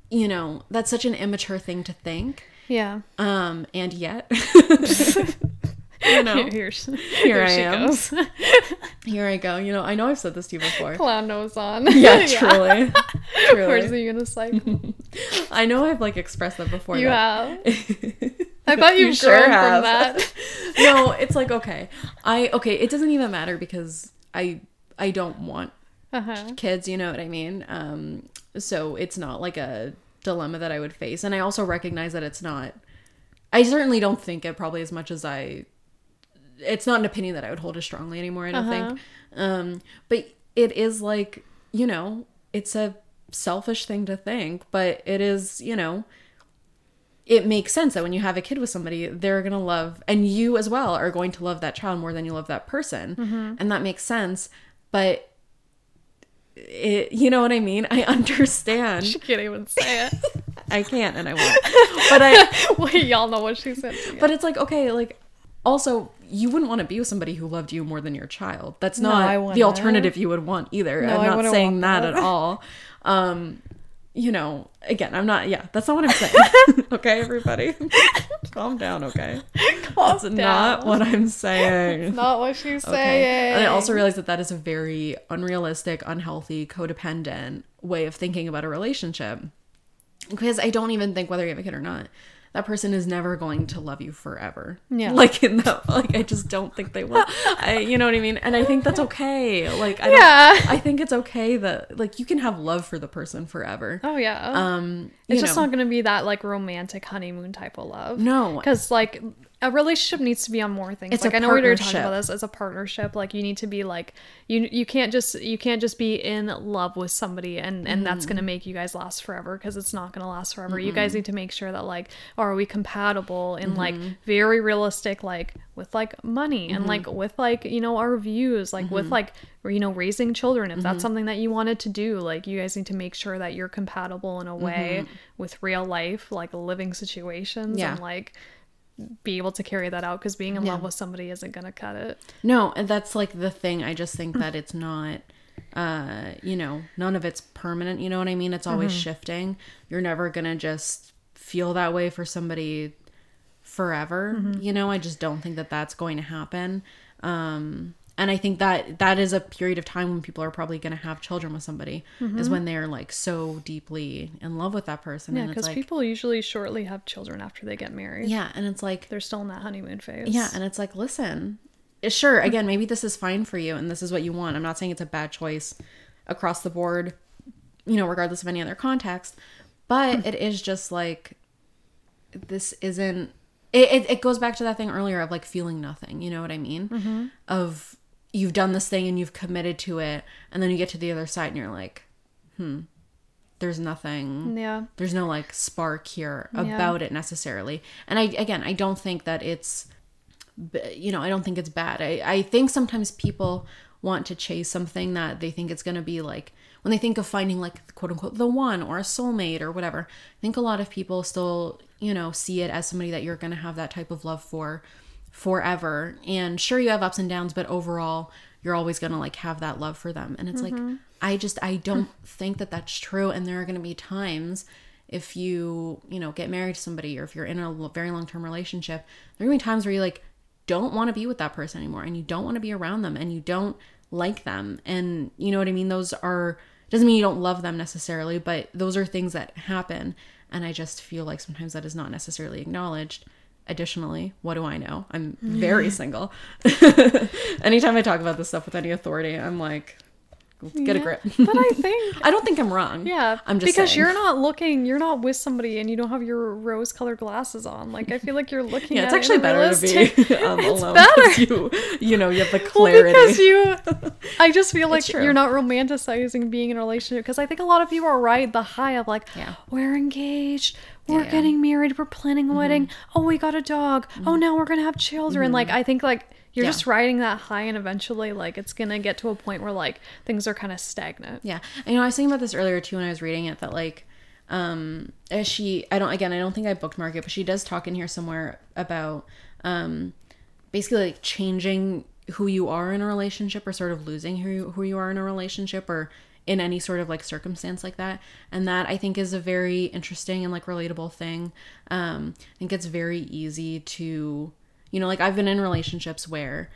you know, that's such an immature thing to think. Yeah. Um and yet you know, Here, Here I am. goes. here I go. You know, I know I've said this to you before. Clown nose on. Yeah, truly. Where's truly. the unicycle? I know I've like expressed that before. you have. I bet you've You sure grown have. from that. no, it's like okay. I okay, it doesn't even matter because I I don't want Uh-huh. kids, you know what I mean? Um so it's not like a dilemma that I would face. And I also recognize that it's not I certainly don't think it probably as much as I it's not an opinion that I would hold as strongly anymore, I don't think. Um but it is like, you know, it's a selfish thing to think, but it is, you know, it makes sense that when you have a kid with somebody, they're going to love, and you as well are going to love that child more than you love that person. And that makes sense. But, it, you know what I mean? I understand. She can't even say it. I can't and I won't. But I, Wait, y'all know what she said. But it's like, okay, like, also, you wouldn't want to be with somebody who loved you more than your child. That's not I the alternative you would want either. No, I'm not saying that, that. at all. Um, you know, again, I'm not, yeah, that's not what I'm saying. okay, everybody? Calm down, okay? That's not what I'm saying. Not what she's Okay. saying. And I also realize that that is a very unrealistic, unhealthy, codependent way of thinking about a relationship. Because I don't even think whether you have a kid or not, that person is never going to love you forever. Yeah. Like in the like I just don't think they will. I you know what I mean? And I think that's okay. Like I Yeah. I think it's okay that like you can have love for the person forever. Oh yeah. Um it's just know. not gonna be that like romantic honeymoon type of love. No. because like a relationship needs to be on more things. It's like I know we were talking about this as a partnership. Like you need to be like you you can't just you can't just be in love with somebody and and that's Mm-hmm. gonna make you guys last forever because it's not gonna last forever. You guys need to make sure that like are we compatible in like Mm-hmm. very realistic like with like money and like with like you know our views like Mm-hmm. with like you know raising children if that's something that you wanted to do like you guys need to make sure that you're compatible in a way with real life like living situations Mm-hmm. Yeah. and like be able to carry that out because being in love with somebody isn't gonna cut it No, and that's like the thing. I just think that it's not uh, you know, none of it's permanent, you know what I mean? It's always shifting. You're never going to just feel that way for somebody forever. You know, I just don't think that that's going to happen. Um, and I think that that is a period of time when people are probably going to have children with somebody is mm-hmm. when they're like so deeply in love with that person. Yeah, because like, people usually shortly have children after they get married. yeah, and it's like, They're still in that honeymoon phase. yeah, and it's like, listen, eh, sure, mm-hmm. again, maybe this is fine for you and this is what you want. I'm not saying it's a bad choice across the board, you know, regardless of any other context, but mm. it is just like, this isn't, it, it, it goes back to that thing earlier of like feeling nothing, you know what I mean? Mm-hmm. Of you've done this thing and you've committed to it, and then you get to the other side and you're like, hmm, there's nothing Yeah. there's no like spark here about it necessarily. And i again i don't think that it's you know i don't think it's bad. I i think sometimes people want to chase something that they think it's going to be like when they think of finding like quote unquote the one or a soulmate or whatever i think a lot of people still you know see it as somebody that you're going to have that type of love for forever. And sure you have ups and downs but overall you're always going to like have that love for them. And it's like mm-hmm. i just i don't think that that's true. And there are going to be times if you you know get married to somebody or if you're in a very long term relationship there are going to be times where you like don't want to be with that person anymore and you don't want to be around them and you don't like them. And you know what i mean? Those are doesn't mean you don't love them necessarily but those are things that happen. And i just feel like sometimes that is not necessarily acknowledged additionally what do i know? I'm very single. Anytime i talk about this stuff with any authority i'm like get a grip But I think i don't think i'm wrong Yeah, i'm just because saying. you're not looking, you're not with somebody, and you don't have your rose-colored glasses on. Like I feel like you're looking. yeah, it's it actually a better to be um, It's alone better. you you know you have the clarity. Well, because you, I just feel like you're not romanticizing being in a relationship. Because I think a lot of people are right the high of like, Yeah. we're engaged, we're Yeah, yeah. getting married, we're planning a wedding. Mm-hmm. Oh, we got a dog. Oh, mm-hmm. now we're gonna have children. Like mm-hmm. I think like you're Yeah. just riding that high, and eventually like it's gonna get to a point where like things are kind of stagnant. Yeah. And, you know, I was thinking about this earlier too when I was reading it that like um as she I don't again I don't think I bookmarked it, but she does talk in here somewhere about um basically like changing who you are in a relationship or sort of losing who you, who you are in a relationship or in any sort of like circumstance like that and that i think is a very interesting and like relatable thing um i think it's very easy to you know like i've been in relationships where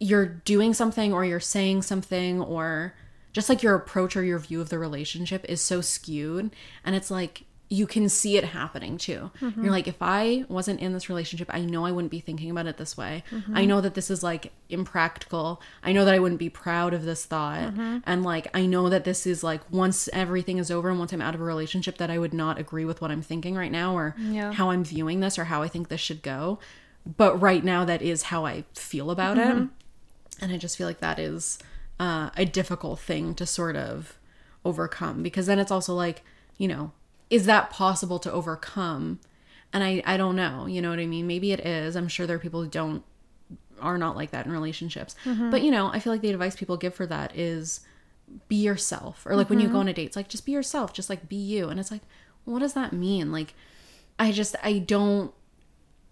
you're doing something or you're saying something or just like your approach or your view of the relationship is so skewed and it's like you can see it happening too. Mm-hmm. You're like if I wasn't in this relationship, I know I wouldn't be thinking about it this way. Mm-hmm. I know that this is like impractical. I know that I wouldn't be proud of this thought mm-hmm. and like I know that this is like once everything is over and once I'm out of a relationship that I would not agree with what I'm thinking right now or Yeah. how I'm viewing this or how I think this should go. But right now that is how I feel about it. Mm-hmm. And i just feel like that is uh, a difficult thing to sort of overcome because then it's also like you know is that possible to overcome? And i i don't know. You know what i mean? Maybe it is. I'm sure there are people who don't are not like that in relationships. Mm-hmm. But you know i feel like the advice people give for that is be yourself. Or like when you mm-hmm. go on a date it's like just be yourself. Just like be you. And it's like what does that mean? Like i just i don't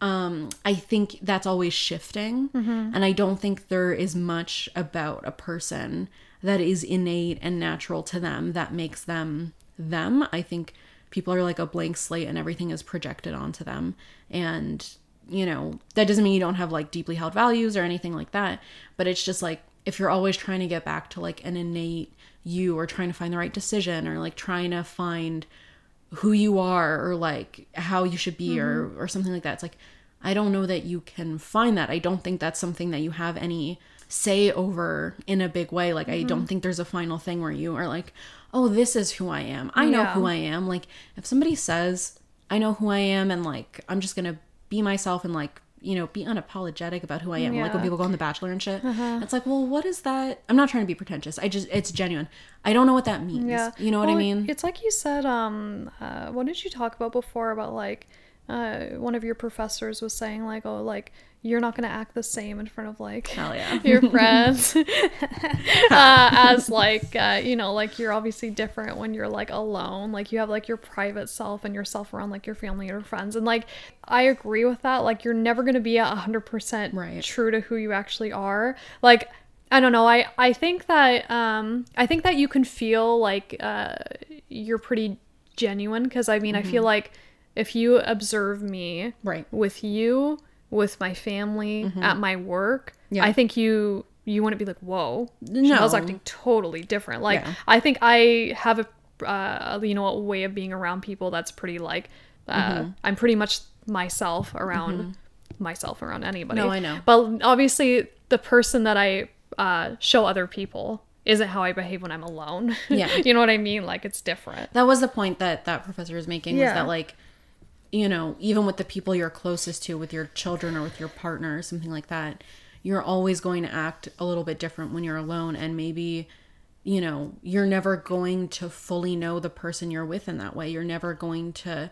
um i think that's always shifting. And i don't think there is much about a person that is innate and natural to them that makes them them. I think people are like a blank slate and everything is projected onto them. And you know that doesn't mean you don't have like deeply held values or anything like that. But it's just like if you're always trying to get back to like an innate you or trying to find the right decision or like trying to find who you are or like how you should be or mm-hmm. or something like that. It's like i don't know that you can find that. I don't think that's something that you have any say over in a big way. Like i don't mm-hmm. think there's a final thing where you are like oh this is who i am. I know Yeah. who i am. Like if somebody says i know who i am and like i'm just gonna be myself and like you know be unapologetic about who i am. Like when Uh-huh. people go on the bachelor and shit it's like well what is that? I'm not trying to be pretentious. I just it's genuine. I don't know what that means. Yeah. you know what i mean? It's like you said, um, uh, what did you talk about before about like uh, one of your professors was saying like, oh, like you're not gonna act the same in front of like yeah. your friends. Uh, as like uh, you know like you're obviously different when you're like alone. Like you have like your private self and yourself around like your family or friends. And like I agree with that. Like you're never gonna be a hundred percent Right. true to who you actually are. Like I don't know. I I think that um I think that you can feel like uh you're pretty genuine. Because I mean I feel like if you observe me Right. with you, with my family, at my work, Mm-hmm. Yeah. I think you you wouldn't be like, whoa, I was acting totally different. Like Yeah. I think I have a uh, you know a way of being around people that's pretty like uh, Mm-hmm. I'm pretty much myself around myself around anybody. No, I know. But obviously, the person that I uh, show other people isn't how I behave when I'm alone. Yeah. you know what I mean? Like it's different. That was the point that that professor was making was Yeah. that like you know, even with the people you're closest to with your children or with your partner or something like that, you're always going to act a little bit different when you're alone. And maybe you know, you're never going to fully know the person you're with in that way. You're never going to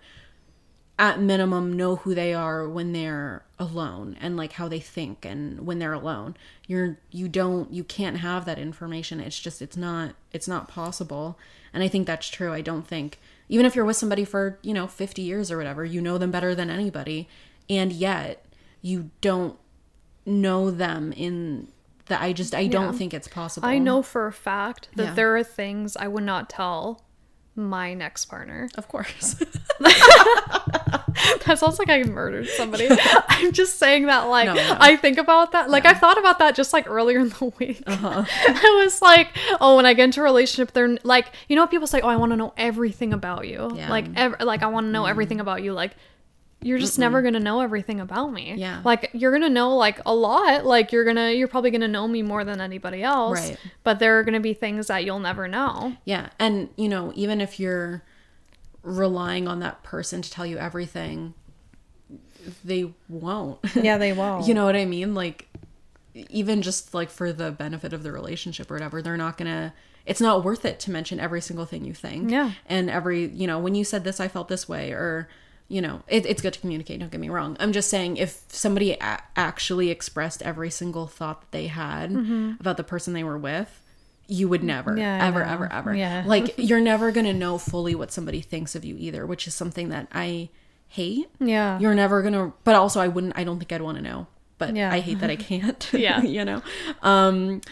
at minimum know who they are when they're alone and like how they think and when they're alone. You're you don't you can't have that information. It's just it's not it's not possible. And i think that's true. I don't think even if you're with somebody for you know 50 years or whatever you know them better than anybody. And yet you don't know them in that i just i don't think it's possible. I know for a fact that Yeah. there are things I would not tell my next partner. of course That sounds like I murdered somebody. I'm just saying that, like, No, no. I think about that. Like, I thought about that just like earlier in the week. Uh-huh. I was like, oh, when I get into a relationship, they're like, you know, what people say, oh, I want to know everything about you. Yeah. Like, ev- like I want to know mm. everything about you. Like, you're just never gonna know everything about me. Yeah. Like you're gonna know like a lot. Like you're gonna you're probably gonna know me more than anybody else. Right. But there are gonna be things that you'll never know. Yeah. And, you know, even if you're relying on that person to tell you everything, they won't. Yeah, they won't. you know what I mean? Like, even just like for the benefit of the relationship or whatever, they're not gonna. It's not worth it to mention every single thing you think. Yeah. And every, you know, when you said this, I felt this way, or, you know, it, it's good to communicate. Don't get me wrong. I'm just saying, if somebody a- actually expressed every single thought that they had about the person they were with, you would never, Mm-hmm. Yeah, ever, ever, ever. Yeah. Like, you're never gonna know fully what somebody thinks of you either, which is something that I hate Yeah. you're never gonna but also i wouldn't i don't think i'd want to know but Yeah. i hate that i can't Yeah. you know um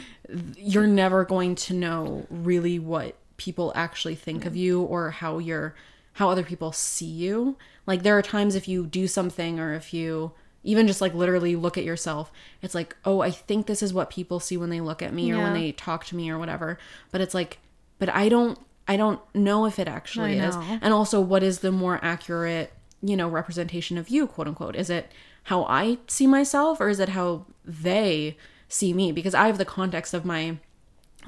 you're never going to know really what people actually think of you or how you're how other people see you like there are times if you do something or if you even just like literally look at yourself it's like oh i think this is what people see when they look at me or when they talk to me or whatever. But it's like but i don't i don't know if it actually is. and also what is the more accurate you know representation of you quote unquote? Is it how i see myself or is it how they see me? Because i have the context of my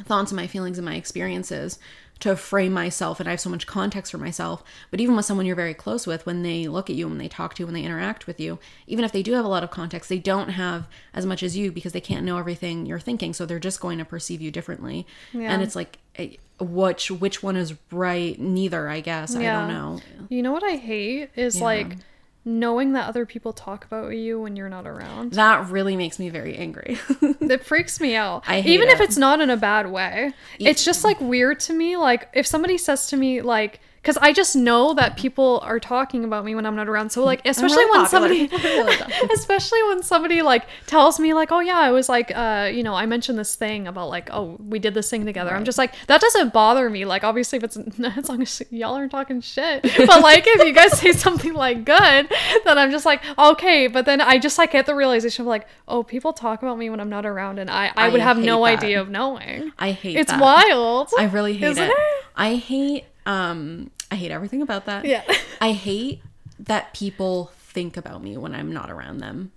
thoughts and my feelings and my experiences to frame myself and I have so much context for myself. But even with someone you're very close with, when they look at you, when they talk to you, when they interact with you, even if they do have a lot of context, they don't have as much as you because they can't know everything you're thinking. So they're just going to perceive you differently. Yeah. And it's like eh, which which one is right? Neither, I guess. I don't know. You know what I hate is Yeah. like knowing that other people talk about you when you're not around. That really makes me very angry. It freaks me out. I hate Even if it's not in a bad way. It's just like weird to me. Like if somebody says to me like because I just know that people are talking about me when I'm not around. So like especially really when popular. somebody especially when somebody like tells me like oh yeah I was like uh you know I mentioned this thing about like oh we did this thing together. I'm just like that doesn't bother me. Like obviously if it's as long as y'all aren't talking shit. But like if you guys say something like good, then I'm just like okay. But then I just like get the realization of like oh people talk about me when I'm not around, and I I, I would have no that. idea of knowing. I hate that. It's that. wild. I really hate it. it? I hate um I hate everything about that. Yeah. I hate that people think about me when I'm not around them.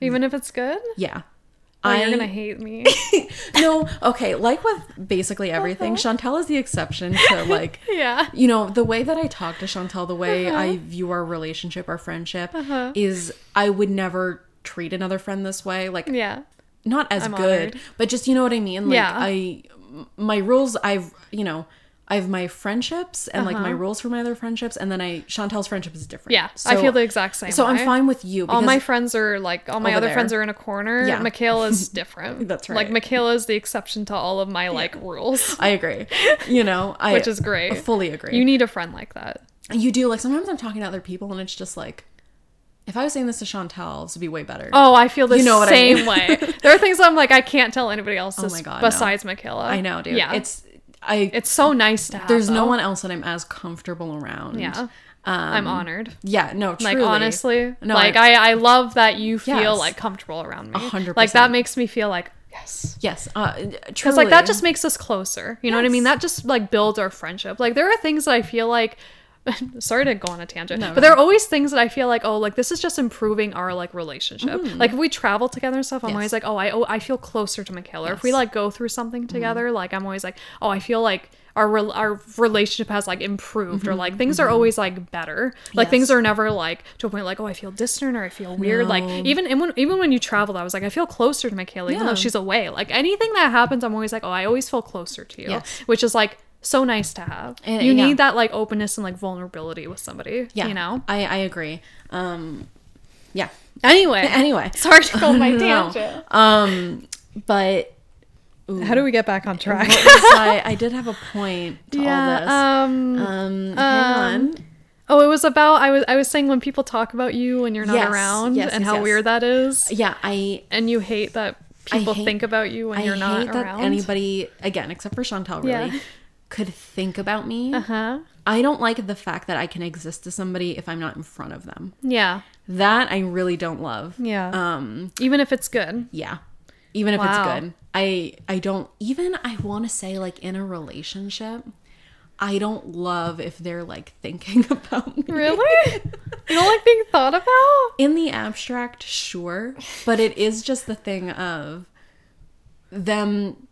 Even if it's good. Yeah. Oh, I you're gonna hate me. no, okay, like with basically everything, Chantel is the exception to like yeah. you know, the way that I talk to Chantel, the way Uh-huh. I view our relationship, our friendship is I would never treat another friend this way. Like Yeah. not as I'm good, honored. but just you know what I mean. Like Yeah. I, my rules. I've you know, I have my friendships and like my rules for my other friendships, and then I Chantel's friendship is different. Uh-huh. Yeah. I feel the exact same. So I'm fine with you. All my friends are like all my other there. friends are in a corner. Yeah. Michaela's different. That's Like right. Michaela is the exception to all of my like rules, I agree. You know, I which is great. fully agree. You need a friend like that. you do like sometimes I'm talking to other people and it's just like, if I was saying this to Chantel, this would be way better. Oh, I feel the You know what I same mean. way. There are things I'm like I can't tell anybody else Oh my God, no. besides Michaela. I know, dude. Yeah. It's I. it's so nice to have. there's no one else that I'm as comfortable around. Yeah. I'm honored. yeah, no, truly. Like honestly, No, like I- I, I love that you feel Yes. like comfortable around me. hundred Like that makes me feel like yes. yes, uh, Because like that just makes us closer. You know what I mean? That just like builds our friendship. Like there are things that I feel like sorry to go on a tangent. No, but no. there are always things that I feel like, oh, like this is just improving our like relationship. Like if we travel together and stuff, I'm Mm-hmm. Yes. always like, oh, I oh, I feel closer to Michaela. Or if we Mm-hmm. like go through something together, like I'm always like, oh, I feel like our rel our relationship has like improved or like things are always like better. Like things Mm-hmm. Are never like to a point like, oh, I feel distant or I feel weird. Like even when even when you travel, I was like, I feel closer to Michaela even though she's away. Like anything that happens, I'm always like, oh, I always feel closer to you, Yes. which is like so nice to have. And- you yeah. need that like openness and like vulnerability with somebody. yeah, you know. I I agree. Um, yeah. Anyway, Anyway, sorry to go on my No. tangent. um, but How do we get back on track? I? I did have a point to all this. Um. Um, hang on. oh, it was about I was I was saying when people talk about you when you're not Yes, around yes, and yes, how yes. weird that is, Yeah, I and you hate that people hate- think about you when I you're not hate that around. anybody again, except for Chantal, really Yeah. Could think about me. Uh huh. I don't like the fact that I can exist to somebody if I'm not in front of them. Yeah. That I really don't love. Yeah. Um, Even if it's good. yeah. Even if Wow. it's good. I I don't even I want to say like in a relationship, I don't love if they're like thinking about me. Really? you don't like being thought about? In the abstract, sure, but it is just the thing of them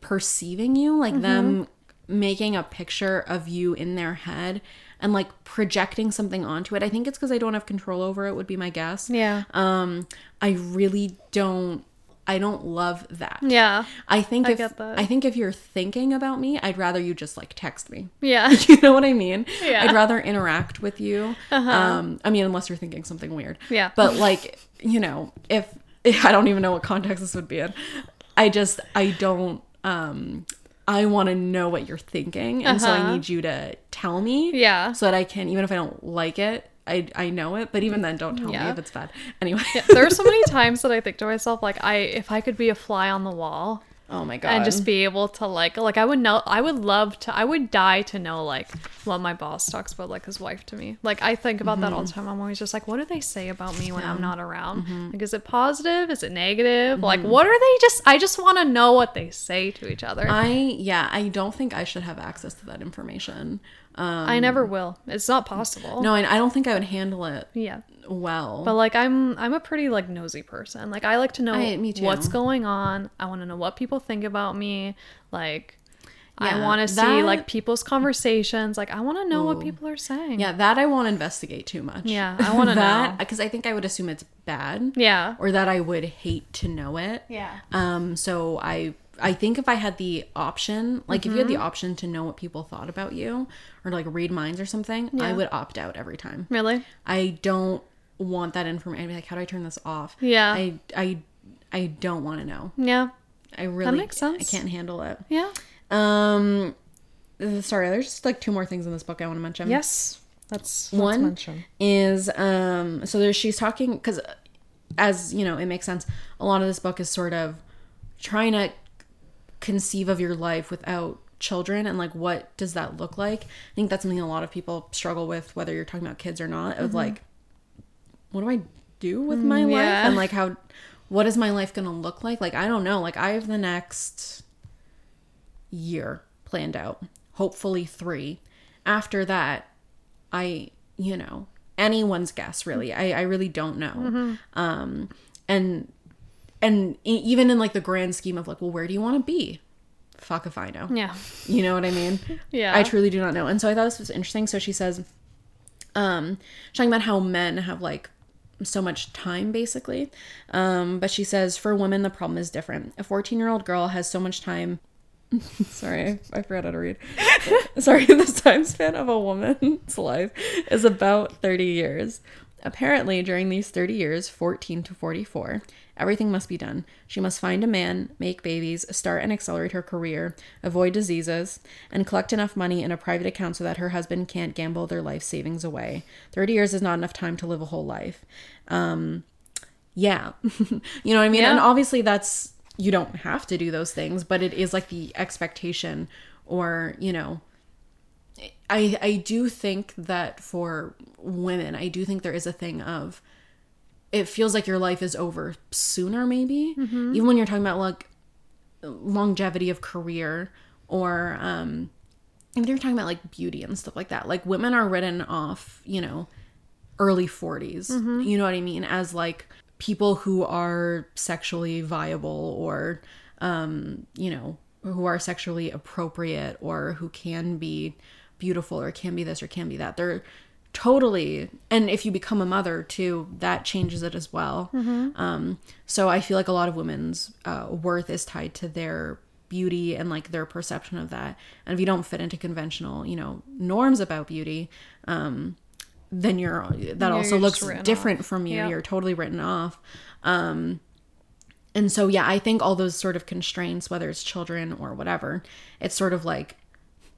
perceiving you, like them making a picture of you in their head and like projecting something onto it. I think it's because I don't have control over it, would be my guess. Yeah. Um, I really don't. I don't love that. Yeah. I think I if get that. I think if you're thinking about me, I'd rather you just like text me. Yeah. You know what I mean? Yeah. Uh-huh. I'd rather interact with you. Um, I mean, unless you're thinking something weird. Yeah. But like, you know, if I don't even know what context this would be in, I just I don't. Um, I want to know what you're thinking, and so I Uh-huh. need you to tell me. Yeah. So that I can, even if I don't like it, I I know it. But even then, don't tell me if it's bad. Anyway. there are so many times that I think to myself, like, I if I could be a fly on the wall oh my god. and just be able to like like I would know I would love to I would die to know like what my boss talks about like his wife to me. Like I think about that all Mm-hmm. the time. I'm always just like, what do they say about me when I'm not around? Like is it positive? Is it negative? Like Mm-hmm. what are they just I just want to know what they say to each other. I yeah, I don't think I should have access to that information. Um, never will. It's not possible. no, and I don't think I would handle it Yeah. well. But like I'm I'm a pretty like nosy person. Like I like to know I- what's going on. I want to know what people think about me. Like I want to see like people's conversations. Like I want to know what people are saying. yeah, that I won't investigate too much. Yeah, I wanna that know. because I think I would assume it's bad. Yeah. or that I would hate to know it. Yeah. Um. So I I think if I had the option, like if you had the Mm-hmm. option to know what people thought about you or like read minds or something, I would opt out every time. Really? I don't want that information. I'd be like, how do I turn this off? Yeah. I I I don't want to know. Yeah. I really that makes sense. I can't handle it. Yeah. Um, sorry, there's just like two more things in this book I want to mention. Yes. That's One is um, so there she's talking because, as you know, it makes sense. A lot of this book is sort of trying to conceive of your life without children and like what does that look like. I think that's something a lot of people struggle with, whether you're talking about kids or not. Of mm-hmm. like, what do I do with mm, my life yeah. and like how what is my life gonna look like? Like I don't know. Like I have the next year planned out. Hopefully three. After that, I you know anyone's guess really. Mm. I I really don't know. Mm-hmm. Um and and even in like the grand scheme of like, well, where do you want to be? Fuck if I know. Yeah. You know what I mean? Yeah. I truly do not know. And so I thought this was interesting. So she says, um, she's talking about how men have like so much time basically. Um, but she says for women the problem is different. A 14 year old girl has so much time. Sorry, I forgot how to read. Sorry, the time span of a woman's life is about 30 years. Apparently, during these 30 years, 14 to 44, everything must be done. She must find a man, make babies, start and accelerate her career, avoid diseases, and collect enough money in a private account so that her husband can't gamble their life savings away. 30 years is not enough time to live a whole life. Um, yeah. you know what I mean? Yeah. And obviously, that's, you don't have to do those things, but it is like the expectation or, you know, I I do think that for women, I do think there is a thing of it feels like your life is over sooner maybe. Even when you're talking about like longevity of career or um even you're talking about like beauty and stuff like that. Like women are written off, you know, early 40s. You know what I mean? As like people who are sexually viable or um, you know, who are sexually appropriate or who can be beautiful or can be this or can be that. They're totally and if you become a mother too, that changes it as well. Um, so I feel like a lot of women's uh, worth is tied to their beauty and like their perception of that. And if you don't fit into conventional, you know, norms about beauty, um, then you're that also you're looks different off. from you. Yeah. You're totally written off. Um, and so yeah, I think all those sort of constraints, whether it's children or whatever, it's sort of like,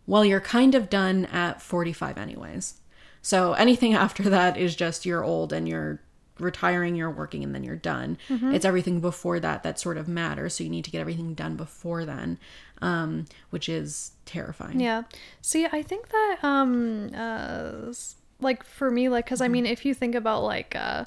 well, you're kind of done at 45 anyways. So anything after that is just you're old and you're retiring, you're working, and then you're done. Mm-hmm. It's everything before that that sort of matters. So you need to get everything done before then, um, which is terrifying. Yeah. See, I think that um uh like for me like cuz I mean if you think about like uh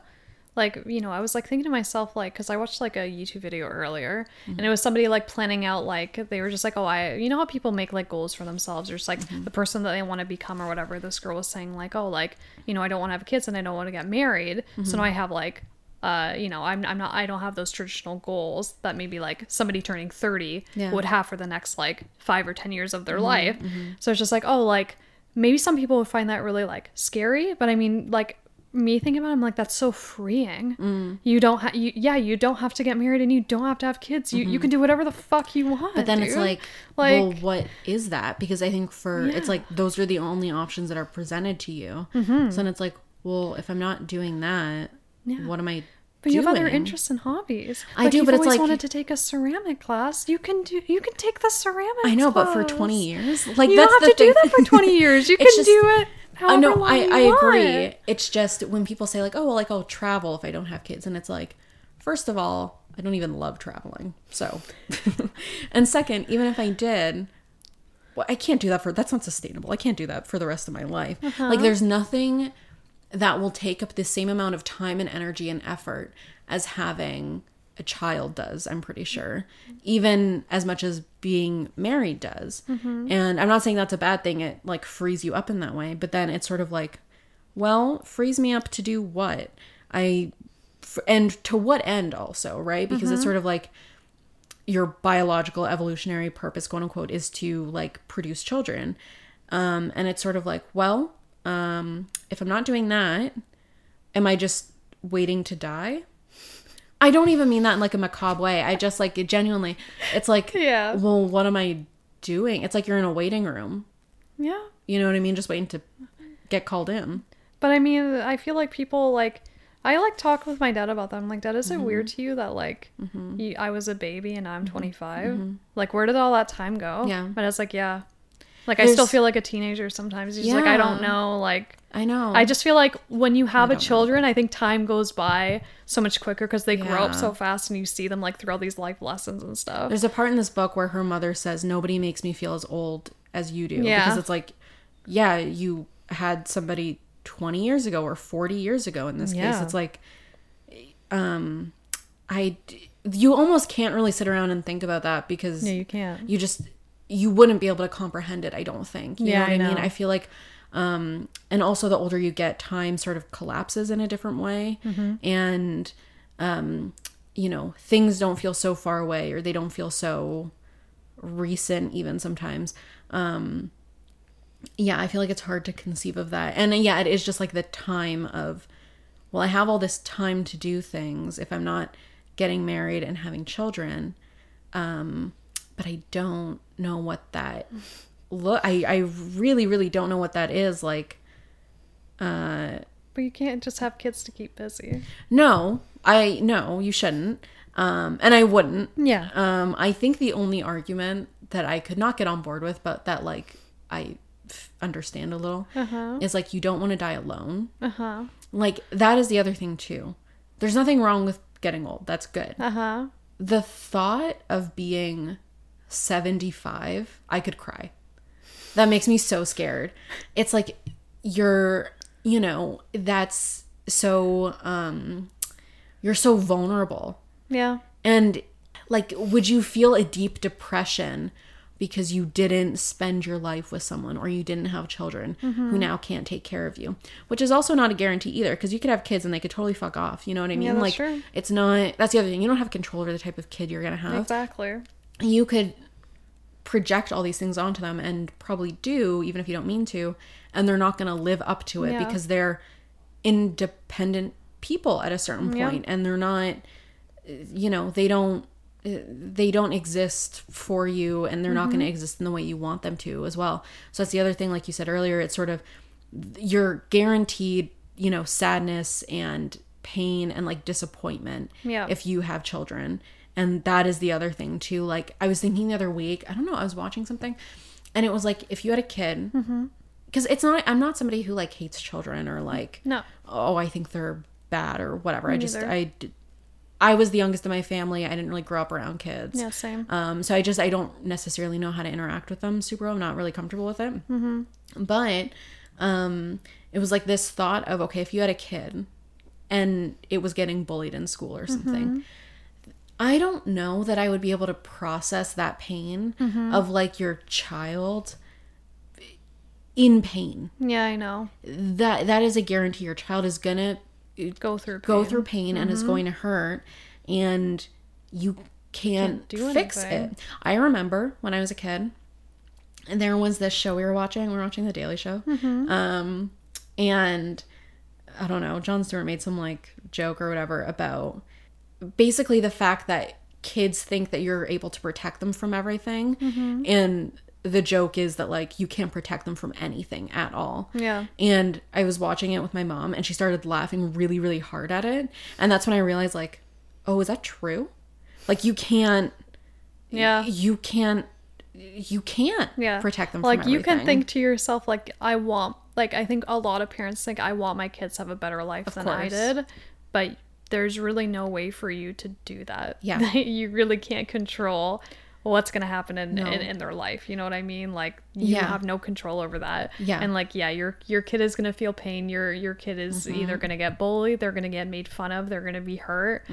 like you know I was like thinking to myself like cuz I watched like a YouTube video earlier mm-hmm. and it was somebody like planning out like they were just like oh I you know how people make like goals for themselves? Or just like mm-hmm. the person that they want to become or whatever this girl was saying like oh like you know I don't want to have kids and I don't want to get married so now mm-hmm. I have like uh, you know, I'm, I'm not, I don't have those traditional goals that maybe like somebody turning 30 Yeah. would have for the next like five or 10 years of their life. So it's just like, oh, like maybe some people would find that really like scary, but I mean, like me thinking about it, I'm like, that's so freeing. You don't have, you, yeah, you don't have to get married and you don't have to have kids. You, you can do whatever the fuck you want. But then it's like, like, well, what is that? Because I think for it's like those are the only options that are presented to you. Mm-hmm. So then it's like, well, if I'm not doing that, what am I But you have other interests and hobbies. I Like, do, you've but it's like- wanted to take a ceramic class. You can do. You can take the ceramic. I know, but for 20 years, like You that's don't have to do that for 20 years. You can just- do it. I know, I, I agree. want. It's just when people say like, oh, well, like I'll travel if I don't have kids, and it's like, first of all, I don't even love traveling. So, and second, even if I did, well, I can't do that for that's not sustainable. I can't do that for the rest of my life. Uh-huh. Like, there's nothing that will take up the same amount of time and energy and effort as having a child does. I'm pretty sure, even as much as being married does. And I'm not saying that's a bad thing. It like frees you up in that way, but then it's sort of like, well, frees me up to do what I f- and to what end also, right? Because it's sort of like your biological evolutionary purpose, quote unquote, is to like produce children. Um, and it's sort of like, well, um, if I'm not doing that, am I just waiting to die? I don't even mean that in like a macabre way. I just like it genuinely. It's like, Yeah. well, what am I doing? It's like you're in a waiting room. Yeah. You know what I mean? Just waiting to get called in. But I mean, I feel like people like I like talk with my dad about that. I'm like, Dad, is Mm-hmm. it weird to you that like you, I was a baby and I'm 25? Like, where did all that time go? Mm-hmm. Yeah. But it's like, yeah. Like I still feel like a teenager sometimes. It's just like I don't know. Like I know. I just feel like when you have a don't know. children, I think time goes by so much quicker because they grow up so fast and you see them like through all these life lessons and stuff. There's a part in this book where her mother says, Nobody makes me feel as old as you do. Yeah. Because it's like, yeah, you had somebody 20 years ago or 40 years ago in this case. Yeah. It's like, um, I, you almost can't really sit around and think about that because No, you can't. you just, you wouldn't be able to comprehend it, I don't think. You Yeah, know what I I, mean? I feel like, um, and also the older you get, time sort of collapses in a different way. Mm-hmm. And, um, you know, things don't feel so far away or they don't feel so recent even sometimes. Um yeah, I feel like it's hard to conceive of that. And uh, yeah, it is just like the time of well, I have all this time to do things if I'm not getting married and having children. Um but I don't know what that look I I really really don't know what that is like uh But you can't just have kids to keep busy. no, I no, you shouldn't. Um and I wouldn't. Yeah. Um, I think the only argument that I could not get on board with, but that like I f- understand a little, Uh-huh. is like you don't want to die alone. Uh huh. Like that is the other thing too. There's nothing wrong with getting old. That's good. Uh huh. The thought of being 75, I could cry. that makes me so scared. It's like you're, you know, that's so um you're so vulnerable. Yeah. And like would you feel a deep depression because you didn't spend your life with someone or you didn't have children Mm-hmm. who now can't take care of you? Which is also not a guarantee either because you could have kids and they could totally fuck off, you know what I mean? that's like true. it's not that's the other thing. You don't have control over the type of kid you're going to have Exactly. you could project all these things onto them and probably do even if you don't mean to and they're not going to live up to it Yeah. because they're independent people at a certain Yeah. point and they're not you know they don't they don't exist for you and they're not going to mm-hmm. exist in the way you want them to as well so that's the other thing like you said earlier it's sort of you're guaranteed you know sadness and pain and like disappointment Yeah. if you have children and that is the other thing too like i was thinking the other week i don't know i was watching something and it was like if you had a kid because it's not i'm not somebody who like hates children or like No. oh i think they're bad or whatever i just neither. I was the youngest in my family i didn't really grow up around kids Yeah, same. um, so I just I don't necessarily know how to interact with them super. I'm not really comfortable with it. Mm-hmm. But um, it was like this thought of okay, if you had a kid and it was getting bullied in school or something, I don't know that I would be able to process that pain of like your child in pain. Yeah, I know. That that is a guarantee. Your child is gonna Go through go pain. through pain and it's going to hurt and you can't, Can't fix anything. it. I remember when I was a kid and there was this show we were watching. We were watching The Daily Show. Mm-hmm. Um, and I don't know, Jon Stewart made some like joke or whatever about basically the fact that kids think that you're able to protect them from everything. Mm-hmm. And the joke is that like you can't protect them from anything at all. Yeah. And I was watching it with my mom and she started laughing really, really hard at it. And that's when I realized, like, oh, is that true? Like, you can't, Yeah. you can't, you can't Yeah. protect them like you can think to yourself like I want like I think a lot of parents think I want my kids to have a better life than I did. But there's really no way for you to do that. Yeah. you really can't control what's gonna happen in, No. in in their life. You know what I mean? Like you Yeah. have no control over that. Yeah. And like yeah, your your kid is gonna feel pain. Your your kid is Mm-hmm. either gonna get bullied, they're gonna get made fun of, they're gonna be hurt.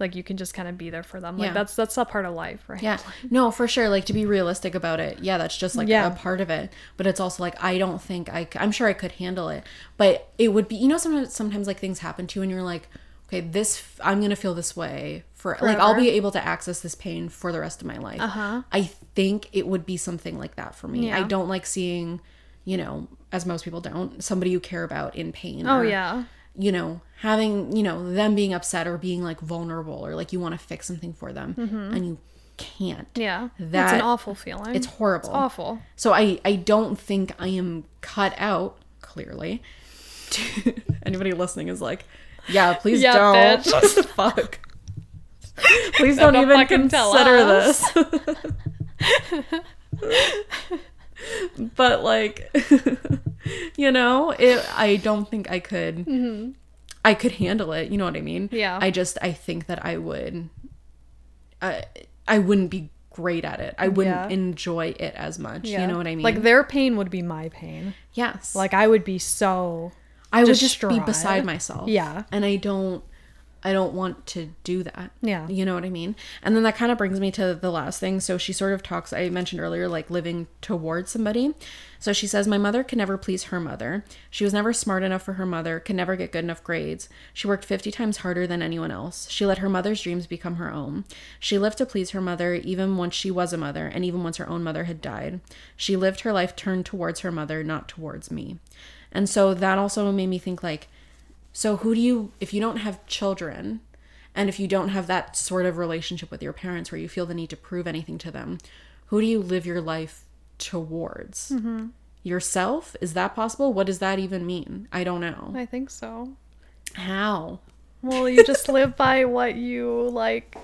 Like you can just kind of be there for them. Like Mm-hmm. Yeah. that's that's a part of life, right? Yeah. No, for sure. Like to be realistic about it. Yeah, that's just like Yeah. a part of it. But it's also like I don't think I. c- I'm sure I could handle it, but it would be. You know, sometimes sometimes like things happen to you, and you're like, okay, this I'm gonna feel this way for like I'll be able to access this pain for the rest of my life. Uh-huh. I think it would be something like that for me. I don't like seeing, you know, as most people don't, somebody you care about in pain. Oh or, yeah. you know, having, you know, them being upset or being like vulnerable or like you want to fix something for them and you can't. Yeah. That- an awful feeling. It's horrible. It's awful. So I I don't think I am cut out clearly. To, anybody listening is like, yeah, please Yeah, don't. bitch. Fuck? Please don't Don't even consider this. but like, you know, it. I don't think I could. I could handle it. You know what I mean? Mm-hmm. Yeah. I just I think that I would. I I wouldn't be great at it. I wouldn't Yeah. enjoy it as much. You know what I mean? Like their pain would be my pain. yes. Like I would be so I would just be beside myself. Yeah. And I don't I don't want to do that. Yeah. You know what I mean? And then that kind of brings me to the last thing. So she sort of talks I mentioned earlier like living towards somebody. So she says my mother could never please her mother. She was never smart enough for her mother, could never get good enough grades. She worked 50 times harder than anyone else. She let her mother's dreams become her own. She lived to please her mother even once she was a mother and even once her own mother had died. She lived her life turned towards her mother, not towards me. And so that also made me think like so who do you if you don't have children and if you don't have that sort of relationship with your parents where you feel the need to prove anything to them, who do you live your life towards? Mm-hmm. Yourself? Is that possible? What does that even mean? I don't know. I think so. How? Well, you just live by what you like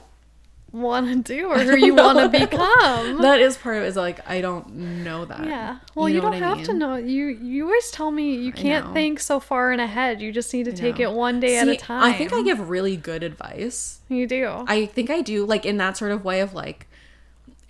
want to do or who you want to become. That is part of it is like I don't know that. Yeah. Well, you, know don't what I have to know. You you always tell me you can't think so far in ahead. You just need to take it one day at a time. I think I give really good advice. you do. I think I do like in that sort of way of like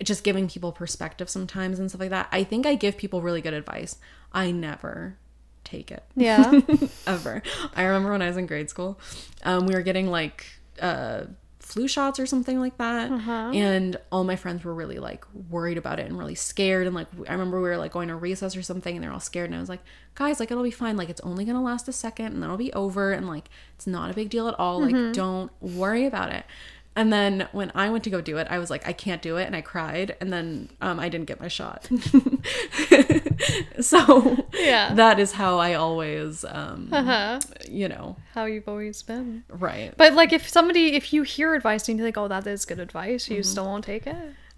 just giving people perspective sometimes and stuff like that. I think I give people really good advice. I never take it. Yeah. ever. I remember when I was in grade school, um, we were getting like uh, flu shots or something like that, Uh-huh. and all my friends were really like worried about it and really scared. And like I remember we were like going to recess or something, and they're all scared. And I was like, guys, like it'll be fine. Like it's only gonna last a second, and then it'll be over. And like it's not a big deal at all. Mm-hmm. Like don't worry about it. And then when I went to go do it, I was like, I can't do it, and I cried, and then um, I didn't get my shot. so Yeah. that is how I always, um, Uh-huh. you know, How you've always been. right. But like if somebody if you hear advice and you think, oh that is good advice, Mm-hmm. you still won't take it?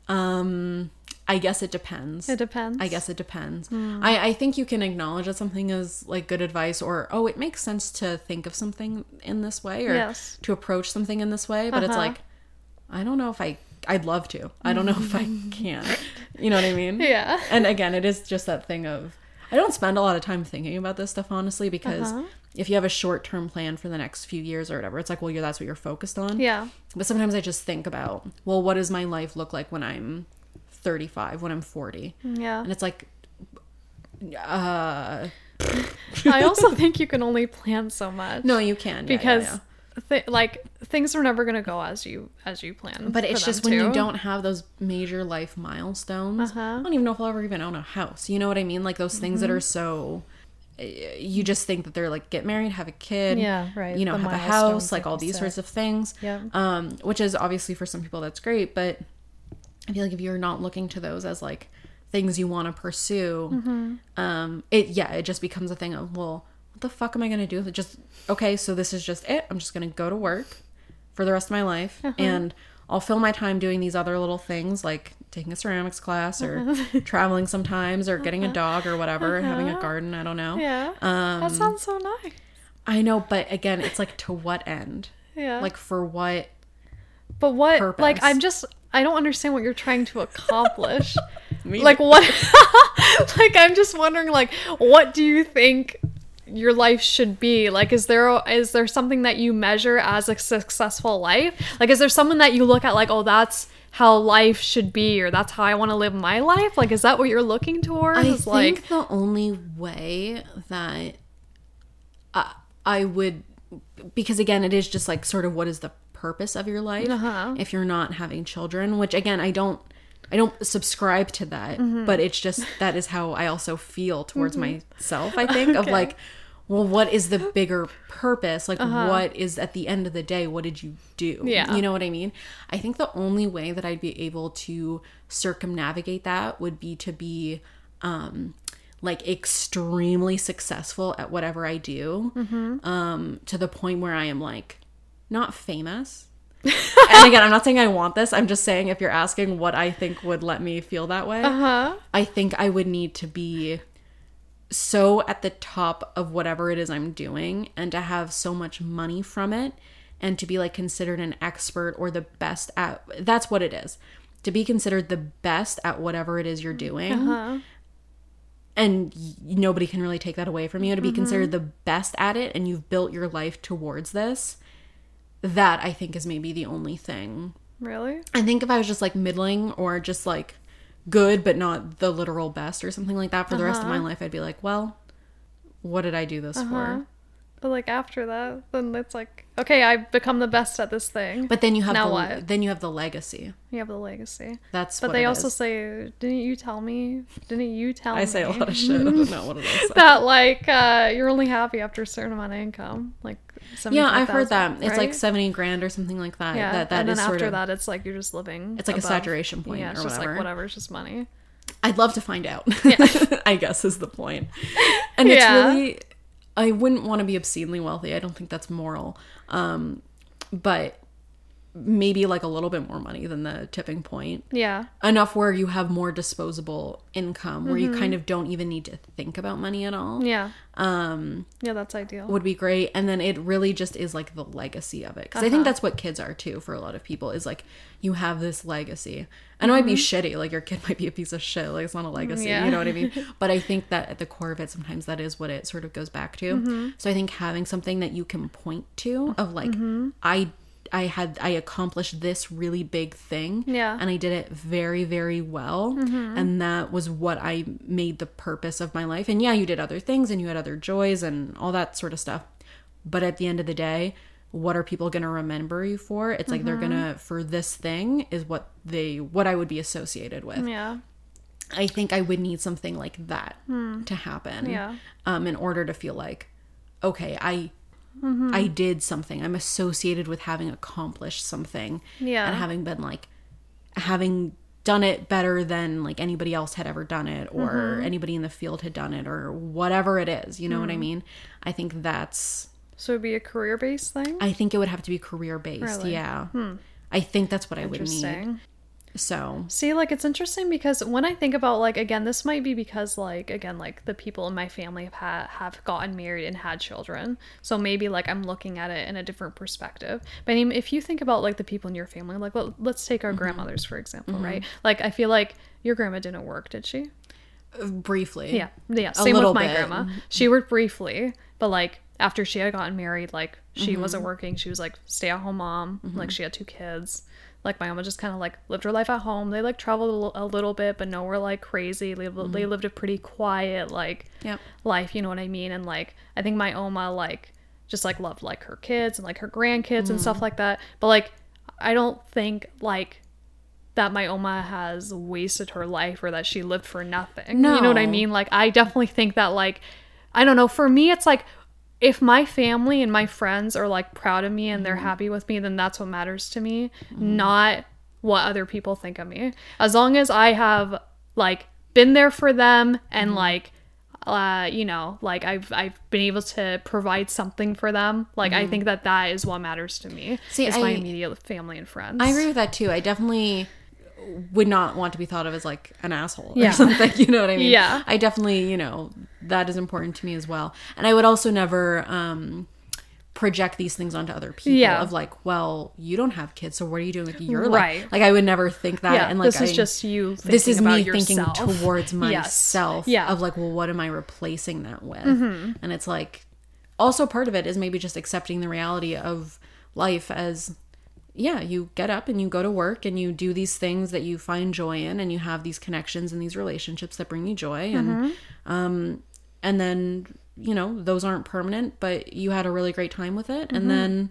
Um, I guess it depends. It depends. I guess it depends. Hmm. I, I think you can acknowledge that something is like good advice or oh it makes sense to think of something in this way or Yes. to approach something in this way, but it's Uh-huh. like I don't know if I I'd love to. I don't know if I can. You know what I mean? Yeah. And again, it is just that thing of I don't spend a lot of time thinking about this stuff honestly because Uh-huh. if you have a short-term plan for the next few years or whatever, it's like well, you're that's what you're focused on. Yeah. But sometimes I just think about, well, what does my life look like when I'm 35, when I'm 40? Yeah. And it's like, uh, I also think you can only plan so much. no, you can. yeah, yeah, because yeah. Th- like things are never gonna go as you as you plan. But it's just when you don't have those major life milestones. Uh-huh. I don't even know if I'll ever even own a house. You know what I mean? Like those things that Mm-hmm. are so. uh, You just think that they're like get married, have a kid, Yeah, right. You know, The have a house, like all these set. sorts of things. Yeah. Um, which is obviously for some people that's great, but I feel like if you're not looking to those as like things you want to pursue, Mm-hmm. um, it yeah, it just becomes a thing of well, what the fuck am I gonna do? Just okay, so this is just it. I'm just gonna go to work for the rest of my life, Uh-huh. and I'll fill my time doing these other little things like taking a ceramics class or traveling sometimes or getting a dog or whatever, having a garden. I don't know. Uh-huh. Yeah. Um, that sounds so nice. I know, but again, it's like to what end? Yeah. Like for what? but what purpose. like I'm just I don't understand what you're trying to accomplish. Me like what like I'm just wondering like what do you think your life should be? Like is there is there something that you measure as a successful life? Like is there someone that you look at like oh that's how life should be or that's how I want to live my life? Like is that what you're looking towards? I think like the only way that I, I would, because again, it is just like sort of what is the purpose of your life Uh-huh. if you're not having children. Which again, I don't, I don't subscribe to that, Mm-hmm. but it's just that is how I also feel towards myself. I think of like, well, what is the bigger purpose? Like, Uh-huh. what is at the end of the day? What did you do? Yeah. you know what I mean. I think the only way that I'd be able to circumnavigate that would be to be um like extremely successful at whatever I do um to the point where I am like not famous and again I'm not saying I want this I'm just saying if you're asking what I think would let me feel that way uh-huh I think I would need to be so at the top of whatever it is I'm doing and to have so much money from it and to be like considered an expert or the best at that's what it is. To be considered the best at whatever it is you're doing. uh-huh And y- nobody can really take that away from you. To be considered the best at it and you've built your life towards this. That I think is maybe the only thing really I think if I was just like middling or just like good but not the literal best or something like that for the rest of my life, I'd be like, well, what did I do this Uh-huh. for? But like after that then it's like okay I've become the best at this thing But then you have Now the, what? then you have the legacy. you have the legacy That's But what they it also is. say, didn't you tell me? Didn't you tell I me? I say a lot of shit. I don't know what it is. that like uh, you're only happy after a certain amount of income, like yeah, I've heard that. 75,000, It's like seventy grand or something like that. yeah, that that and is then sort after of. that, it's like you're just living. It's like a saturation point Yeah, it's or just whatever. like whatever, it's just money. I'd love to find out. Yeah. I guess is the point. And it's Yeah. really I wouldn't want to be obscenely wealthy. I don't think that's moral. Um but maybe like a little bit more money than the tipping point. Yeah, Enough where you have more disposable income where you mm-hmm. kind of don't even need to think about money at all. yeah, Um yeah. That's ideal. would be great. And then it really just is like the legacy of it. Because i think uh-huh. that's what kids are too for a lot of people is like you have this legacy. And it might be mm-hmm. shitty like your kid might be a piece of shit like it's not a legacy Yeah. you know what i mean? But i think that at the core of it sometimes that is what it sort of goes back to. Mm-hmm. So i think having something that you can point to of like i I had I accomplished this really big thing. Yeah. And I did it very, very well. And that was what I made the purpose of my life. And yeah, you did other things and you had other joys and all that sort of stuff. But at the end of the day, what are people going to remember you for? It's like they're going to for this thing is what they what I would be associated with. Yeah. I think I would need something like that to happen. Hmm. Yeah. Um, in order to feel like, okay, I Mm-hmm. I did something. I'm associated with having accomplished something. Yeah. And having been like having done it better than like anybody else had ever done it or Mm-hmm. anybody in the field had done it or whatever it is. You know Hmm. what I mean? I think that's So it'd be a career based thing? I think it would have to be career based. Really? Yeah. I think that's what I would need. So See, like it's interesting because when I think about like again, this might be because like again, like the people in my family have had have gotten married and had children. So maybe like I'm looking at it in a different perspective. But I mean, if you think about like the people in your family, like let, let's take Mm-hmm. our grandmothers for example, right? Like I feel like your grandma didn't work, did she? briefly. Yeah, yeah. Same with my bit. grandma. She worked briefly, but like after she had gotten married, like she Mm-hmm. wasn't working. She was like stay at home mom. Like she had two kids. Like my mama just kind of like lived her life at home. They like traveled a little, a little bit, but nowhere like crazy. They, Mm-hmm. they lived a pretty quiet like Yep. life. You know what I mean? And like I think my oma like just like loved like her kids and like her grandkids and Mm. stuff like that. But like I don't think like that my oma has wasted her life or that she lived for nothing. no. You know what I mean? Like I definitely think that like I don't know, for me it's like if my family and my friends are like proud of me and they're mm. happy with me, then that's what matters to me, mm-hmm. not what other people think of me. As long as I have like been there for them and mm-hmm. like uh you know like i've i've been able to provide something for them like i mm-hmm. think that that is what matters to me See, is my immediate family and friends. I agree with that too. I definitely would not want to be thought of as like an asshole Yeah. or something. You know what I mean? Yeah. I definitely, you know, that is important to me as well. And I would also never um project these things onto other people Yeah. of like, well, you don't have kids, so what are you doing with your Right. life? Like I would never think that. yeah and like this is I- just you this is me about thinking yourself. towards Yes. myself Yeah. Mm-hmm. of like well what am i replacing that with and it's like also part of it is maybe just accepting the reality of life as yeah you get up and you go to work and you do these things that you find joy in and you have these connections and these relationships that bring you joy and Mm-hmm. um and then you know those aren't permanent but you had a really great time with it. Mm-hmm. and then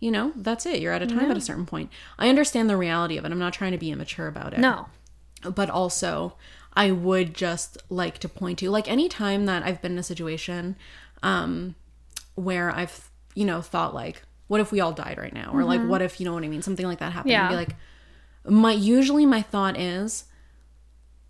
you know that's it. You're out of time at a certain point. I understand the reality of it. I'm not trying to be immature about it. No. But also I would just like to point to like any time that I've been in a situation um where I've you know thought like what if we all died right now or like what if you know what I mean something like that happened and be like my usually my thought is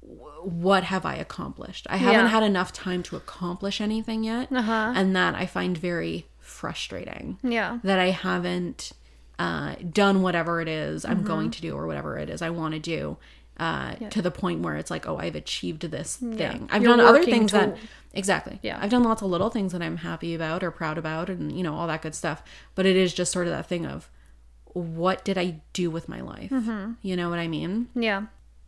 what have I accomplished? I haven't Yeah. had enough time to accomplish anything yet Uh-huh. and that I find very frustrating yeah that I haven't uh, done whatever it is Mm-hmm. I'm going to do or whatever it is I want to do uh, to the point where it's like, oh, I've achieved this thing. I've You're done other things to- that exactly. Yeah. I've done lots of little things that I'm happy about or proud about, and you know all that good stuff. But it is just sort of that thing of, what did I do with my life? Mm-hmm. You know what I mean? yeah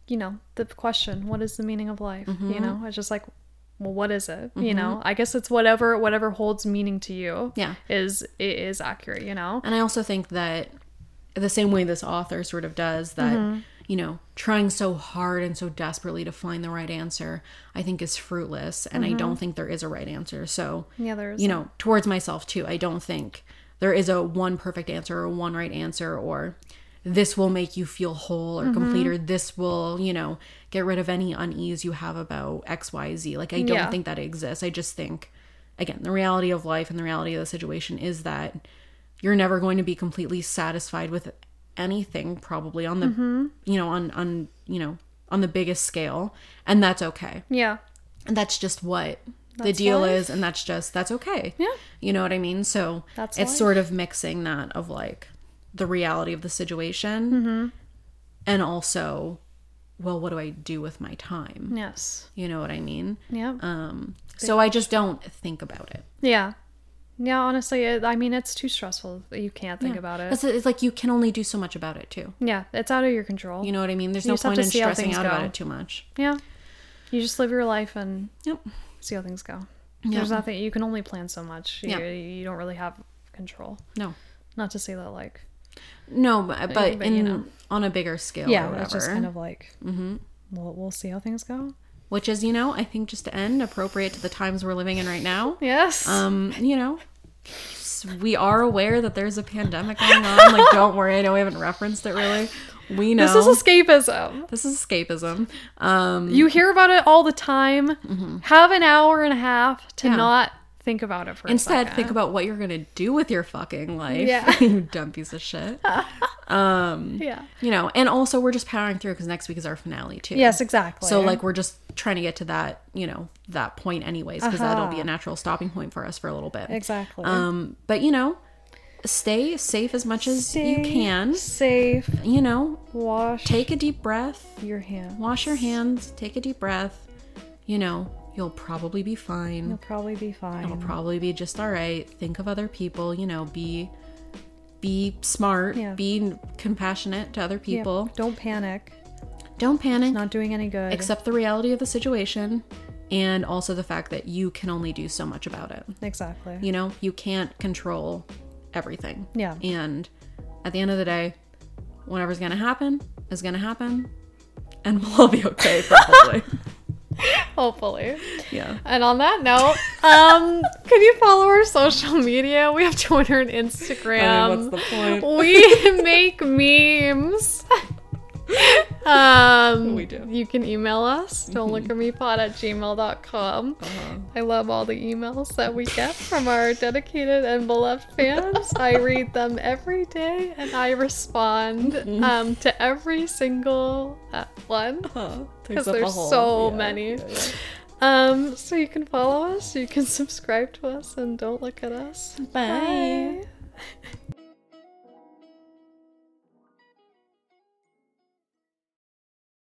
you know the question what is the meaning of life Mm-hmm. you know it's just like well what is it you know i guess it's whatever whatever holds meaning to you Yeah. is it is accurate you know And I also think that the same way this author sort of does that, you know, trying so hard and so desperately to find the right answer, I think is fruitless. And I don't mm-hmm. think there is a right answer. So, yeah there's you know, towards myself too, I don't think there is a one perfect answer or one right answer or this will make you feel whole or mm-hmm. complete or this will, you know, get rid of any unease you have about XYZ. Like, I don't Yeah. think that exists. I just think, again, the reality of life and the reality of the situation is that you're never going to be completely satisfied with anything probably on the you know on on you know on the biggest scale and that's okay. Yeah. And that's just what the deal life. is and that's just that's okay. Yeah. you know what i mean? So That's it's life. sort of mixing that of like the reality of the situation Mm-hmm. and also well what do i do with my time? Yes. You know what i mean? Yeah. Um so i just don't think about it. Yeah yeah honestly it, i mean it's too stressful you can't think about it it's, it's like you can only do so much about it too yeah it's out of your control you know what i mean there's You no point in stressing out about it too much yeah you just live your life and yep see how things go Yeah. there's nothing you can only plan so much you, Yeah. you don't really have control no not to say that like No, but, but but, in you know. on a bigger scale. Yeah, it's just kind of like we'll we'll see how things go. which is you know I think just to end appropriate to the times we're living in right now. Yes. Um, you know, we are aware that there's a pandemic going on. Like, don't worry. I know we haven't referenced it really. We know this is escapism. this is escapism. Um, You hear about it all the time. Have an hour and a half to Mm-hmm. Yeah. not think about it for instead think about what you're gonna do with your fucking life. Yeah. you dumb piece of shit. yeah. You know, and also we're just powering through because next week is our finale too. Yes, exactly. So like we're just trying to get to that, you know, that point anyways, because that'll be a natural stopping point for us for a little bit. Uh-huh. exactly. Um, but you know, stay safe as much as you can. safe. You know, Wash take a deep breath, your hands. wash your hands, take a deep breath. You know, you'll probably be fine. You'll probably be fine. It'll probably be just all right. Think of other people, you know, be be smart, Yeah. be compassionate to other Yeah, people. Don't panic. Don't panic. Not doing any good. accept the reality of the situation and also the fact that you can only do so much about it. exactly. You know, you can't control everything. Yeah. And at the end of the day, whatever's going to happen is going to happen and we'll all be okay probably. Hopefully. yeah. And on that note, um, can you follow our social media? We have Twitter and Instagram. what's the point? We make memes. Um, We do. You can email us. Don't look at me pod at gmail.com. Uh-huh. I love all the emails that we get from our dedicated and beloved fans. I read them every day and I respond Mm-hmm. um, to every single uh, one Because because there's so many. Um, so you can follow us, you can subscribe to us, and don't look at us. Bye. Bye.